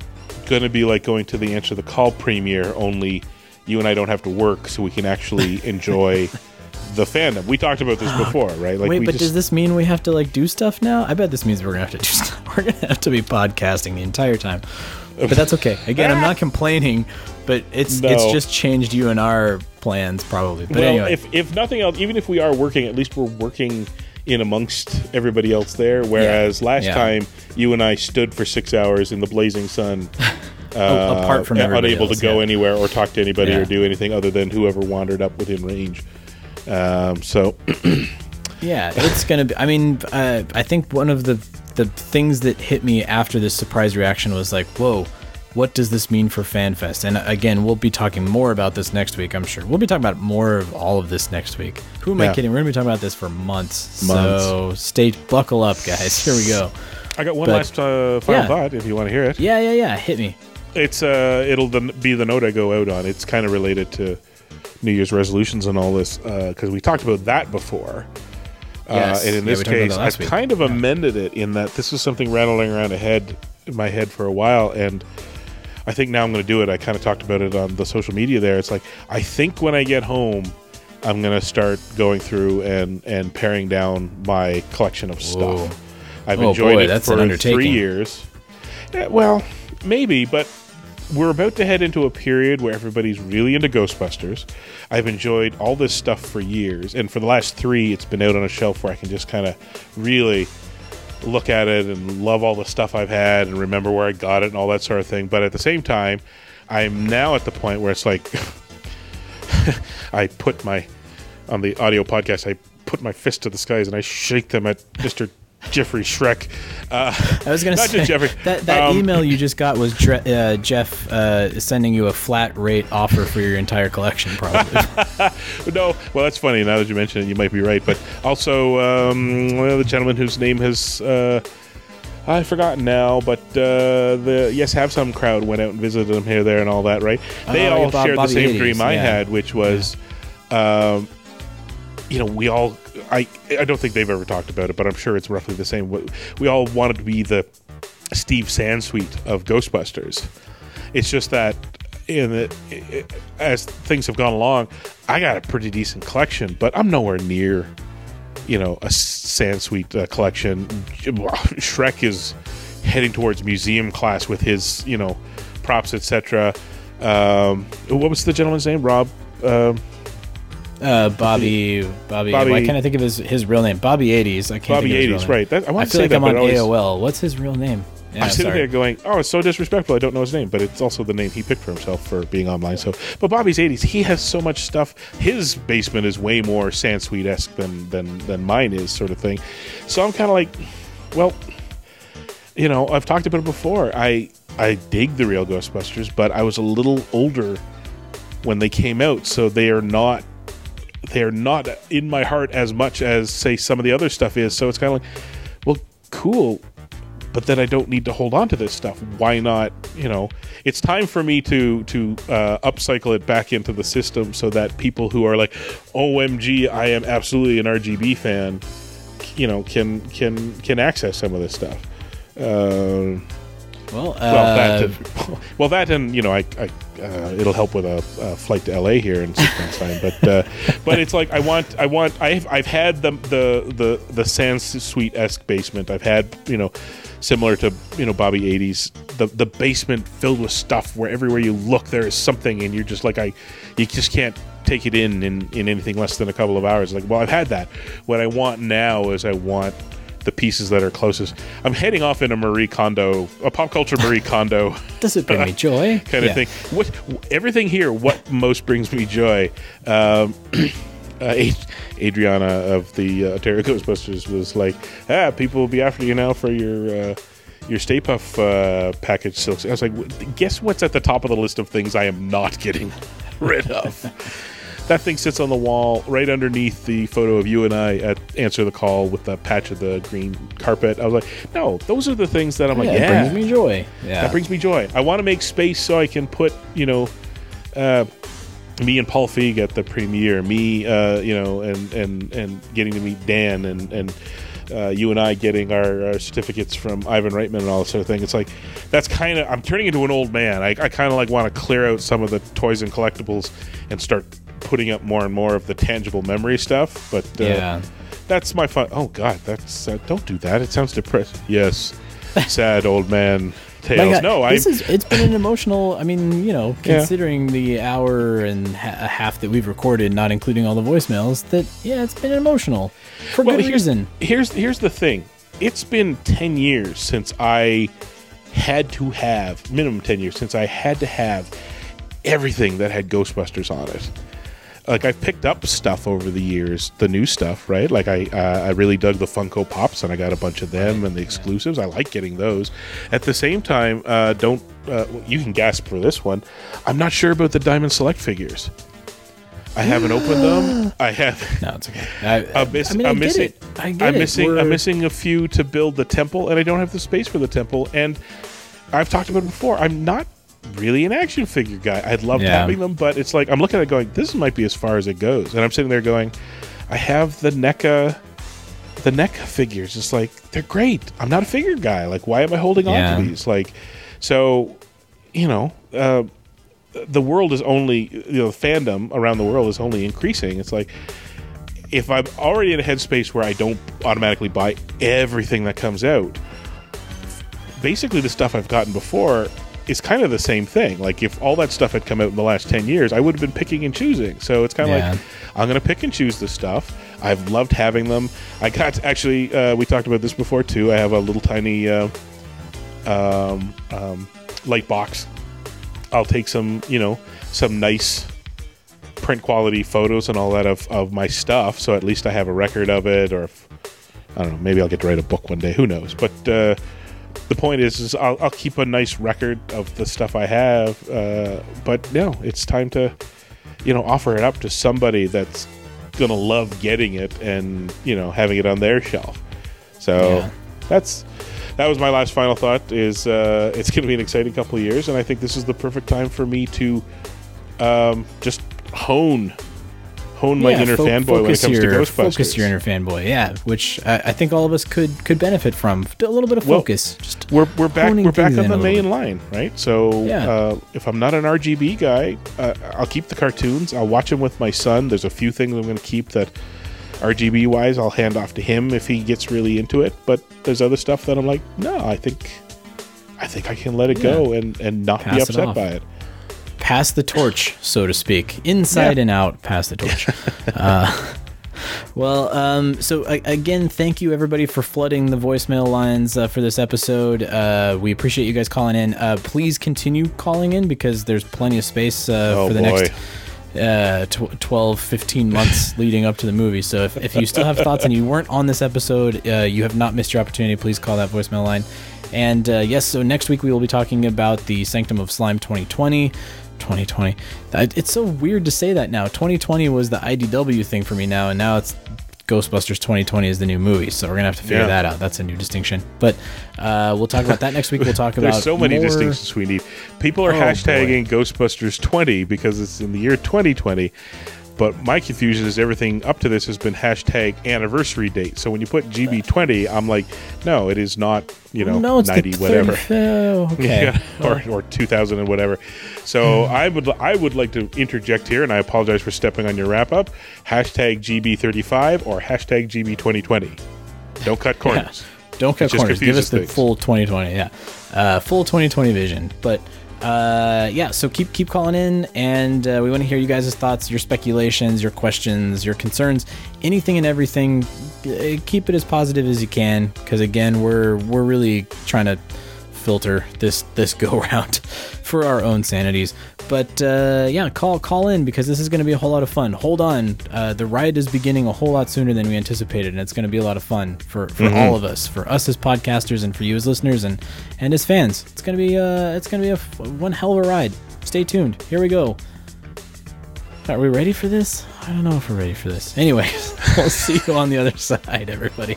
going to be like going to the Answer the Call premiere. Only you and I don't have to work, so we can actually enjoy the fandom. We talked about this before, right? Like Wait, but just, does this mean we have to like do stuff now? I bet this means we're gonna have to do stuff. We're gonna have to be podcasting the entire time. But that's okay. Again, I'm not complaining, but it's it's just changed you and our plans probably. But well, anyway, if if nothing else, even if we are working, at least we're working in amongst everybody else there. Whereas last Yeah. time, you and I stood for six hours in the blazing sun, uh, apart from everybody unable else, to go yeah. anywhere or talk to anybody Yeah. or do anything other than whoever wandered up within range. Um, so, Yeah, it's gonna be. I mean, uh, I think one of the the things that hit me after this surprise reaction was like, "Whoa, what does this mean for FanFest?" And again, we'll be talking more about this next week. I'm sure we'll be talking about more of all of this next week. Who am I kidding? We're gonna be talking about this for months. Months. So stay, buckle up, guys. Here we go. I got one But- last uh, final yeah. thought. If you want to hear it, Yeah, yeah, yeah. Hit me. it's uh, it'll be the note I go out on. It's kind of related to New Year's resolutions and all this because we talked about that before. Yes. Uh, and in Yeah, this case, I've week. kind of amended it in that this was something rattling around ahead in my head for a while, and I think now I'm going to do it. I kind of talked about it on the social media there. It's like I think when I get home, I'm going to start going through and and paring down my collection of stuff. I've Oh, enjoyed boy, it for three years. Yeah, well, maybe, but we're about to head into a period where everybody's really into Ghostbusters. I've enjoyed all this stuff for years, and for the last three, it's been out on a shelf where I can just kind of really look at it and love all the stuff I've had and remember where I got it and all that sort of thing. But at the same time, I'm now at the point where it's like I put my on the audio podcast. I put my fist to the skies and I shake them at Mister Jeffrey Shrek. Uh, I was going to say Jeffrey. that that Um, email you just got was Dre- uh, Jeff uh, sending you a flat rate offer for your entire collection, probably. no, well, that's funny. Now that you mention it, you might be right. But also, um, the gentleman whose name has uh, I've forgotten now, but uh, the Yes Have Some crowd went out and visited him here, there, and all that. Right? They Oh, all Bob- shared Bobby the same 80s, dream I yeah. had, which was, um, you know, we all. I I don't think they've ever talked about it, but I'm sure it's roughly the same. We- all wanted to be the Steve Sansweet of Ghostbusters. It's just that in the, as things have gone along, I got a pretty decent collection, but I'm nowhere near, you know, a Sansweet uh, collection. Shrek is heading towards museum class with his, you know, props, etc. Um, what was the gentleman's name? Rob. Um, Uh, Bobby, Bobby, Bobby- Why can't I think of his, his real name? Bobby 80s. I can't Bobby think of his 80s, name. right. That- I wanna feel say like that, I'm but on always- AOL. What's his real name? Yeah, I'm sitting sorry. there going, "Oh, it's so disrespectful. I don't know his name, but it's also the name he picked for himself for being online." So, but Bobby's '80s, he has so much stuff. His basement is way more Sansweet esque than than than mine is, sort of thing. So I'm kind of like, well, you know, I've talked about it before. I I dig the real Ghostbusters, but I was a little older when they came out, so they are not they are not in my heart as much as say some of the other stuff is. So it's kind of like, well, cool, but then I don't need to hold on to this stuff. Why not? You know, it's time for me to to uh, upcycle it back into the system so that people who are like, "OMG, I am absolutely an RGB fan," you know, can can can access some of this stuff. Um well, well, that uh, and, well, that and you know, I, I uh, it'll help with a, a flight to LA here in six months' time. But uh, but it's like I want I want I've I've had the the the the Sansweet esque basement. I've had you know similar to you know Bobby eighties the the basement filled with stuff where everywhere you look there is something and you're just like I you just can't take it in in in anything less than a couple of hours. Like well, I've had that. What I want now is I want the pieces that are closest. I'm heading off in a Marie Kondo, a pop culture Marie Kondo. Does it bring me joy? kind of Yeah. thing. What everything here? What most brings me joy? Um, uh, Adriana of the uh, Ontario Ghostbusters was like, "Ah, people will be after you now for your." Uh, your Stay Puft uh, package silks. I was like, "W- guess what's at the top of the list of things I am not getting rid of? That thing sits on the wall right underneath the photo of you and I at Answer the Call with the patch of the green carpet. I was like, no, those are the things that I'm like, Yeah, it yeah, brings me joy. Yeah. that brings me joy. I want to make space so I can put, you know, uh, me and Paul Feig at the premiere, me, uh, you know, and and and getting to meet Dan and and. Uh, you and I getting our, our certificates from Ivan Reitman and all that sort of thing. It's like that's kind of I'm turning into an old man. I, I kind of like want to clear out some of the toys and collectibles and start putting up more and more of the tangible memory stuff. But uh, Yeah. that's my fun. Oh God, that's uh, don't do that. It sounds depressed. Yes, sad old man tales. God, no, I this is it's been an emotional. I mean, you know, Yeah. considering the hour and ha- a half that we've recorded, not including all the voicemails, that yeah, it's been emotional for well, good here's, reason. Here's here's the thing. It's been ten years since I had to have minimum ten years since I had to have everything that had Ghostbusters on it. Like I've picked up stuff over the years, the new stuff, right? Like I uh, I really dug the Funko Pops, and I got a bunch of them and the exclusives. I like getting those. At the same time, uh, don't uh, you can gasp for this one? I'm not sure about the Diamond Select figures. I haven't opened them. I have. No, it's okay. I, I'm, miss- I mean, I missing. it. I get I'm missing. We're- I'm missing a few to build the temple, and I don't have the space for the temple. And I've talked about it before. I'm not really an action figure guy. I loved Yeah. having them, but it's like I'm looking at it going, this might be as far as it goes. And I'm sitting there going, I have the NECA, the NECA figures. It's like they're great. I'm not a figure guy. Like, why am I holding on to these? Like, so you know. Uh, the world is only you know the fandom around the world is only increasing it's like if I'm already in a headspace where I don't automatically buy everything that comes out, basically the stuff I've gotten before is kind of the same thing. Like if all that stuff had come out in the last 10 years, I would have been picking and choosing. So it's kind of Yeah. like I'm going to pick and choose the stuff. I've loved having them. I got actually uh, we talked about this before too. I have a little tiny uh, um, um, light box. I'll take some, you know, some nice print quality photos and all that of, of my stuff. So at least I have a record of it, or if, I don't know, maybe I'll get to write a book one day. Who knows? But uh, point is, is I'll, I'll keep a nice record of the stuff I have. Uh, but no, it's time to, you know, offer it up to somebody that's gonna love getting it and you know having it on their shelf. So Yeah. that's that was my last final thought. Is uh, it's to be an exciting couple of years, and I think this is the perfect time for me to um, just hone hone my Yeah, inner fo- fanboy when it comes your, to Ghostbusters. Focus your inner fanboy, yeah. Which I, I think all of us could could benefit from. A little bit of Well, focus. Just we're we're back we're back on the main line, right? So Yeah. uh, if I'm not an RGB guy, uh, I'll keep the cartoons. I'll watch them with my son. There's a few things I'm going to keep that RGB wise I'll hand off to him if he gets really into it. But there's other stuff that I'm like, no, I think I think I can let it go and and not be Pass it upset by it. Pass the torch, so to speak, inside Yeah. and out. Pass the torch. uh, well, um, so a- again, thank you everybody for flooding the voicemail lines uh, for this episode. Uh, we appreciate you guys calling in. Uh, please continue calling in because there's plenty of space uh, Oh, for the boy. next uh, tw- 12, 15 months leading up to the movie. So if, if you still have thoughts and you weren't on this episode, uh, you have not missed your opportunity. Please call that voicemail line. And uh, yes, so next week we will be talking about the Sanctum of Slime 2020. 2020. It's so weird to say that now. 2020 was the IDW thing for me now, and now it's Ghostbusters 2020 is the new movie. So we're gonna have to figure Yeah. that out. That's a new distinction. But uh, we'll talk about that next week. We'll talk about There's so many more- distinctions we need. People are Oh, hashtagging Ghostbusters 20 because it's in the year 2020. But my confusion is everything up to this has been hashtag anniversary date. So when you put GB20, I'm like, no, it is not, you know, No, it's 90 whatever. 30th. Okay. Yeah, or, or 2000 and whatever. So I would I would like to interject here, and I apologize for stepping on your wrap up. Hashtag GB35 or hashtag GB2020. Don't cut corners. Don't cut corners. Give us the things. full 2020. Yeah, uh, full 2020 vision. But uh, yeah, so keep keep calling in, and uh, we want to hear you guys' thoughts, your speculations, your questions, your concerns, anything and everything. Uh, Keep it as positive as you can, because again, we're we're really trying to filter this this go round for our own sanities. But uh, yeah, call call in because this is going to be a whole lot of fun. Hold on, uh, the ride is beginning a whole lot sooner than we anticipated, and it's going to be a lot of fun for, for Mhm. all of us, for us as podcasters, and for you as listeners and and as fans. It's going to be uh, it's going to be a f- one hell of a ride. Stay tuned. Here we go. Are we ready for this? I don't know if we're ready for this. Anyways, we'll see you on the other side, everybody.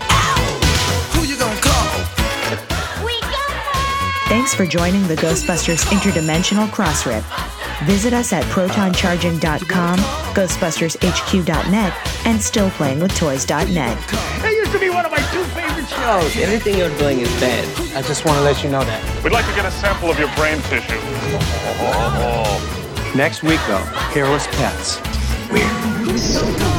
Thanks for joining the Ghostbusters Interdimensional Crossrip. Visit us at protoncharging.com, ghostbustershq.net, and stillplayingwithtoys.net. That used to be one of my two favorite shows. Anything you're doing is bad. I just want to let you know that. We'd like to get a sample of your brain tissue. Next week, though, hairless pets. Weird.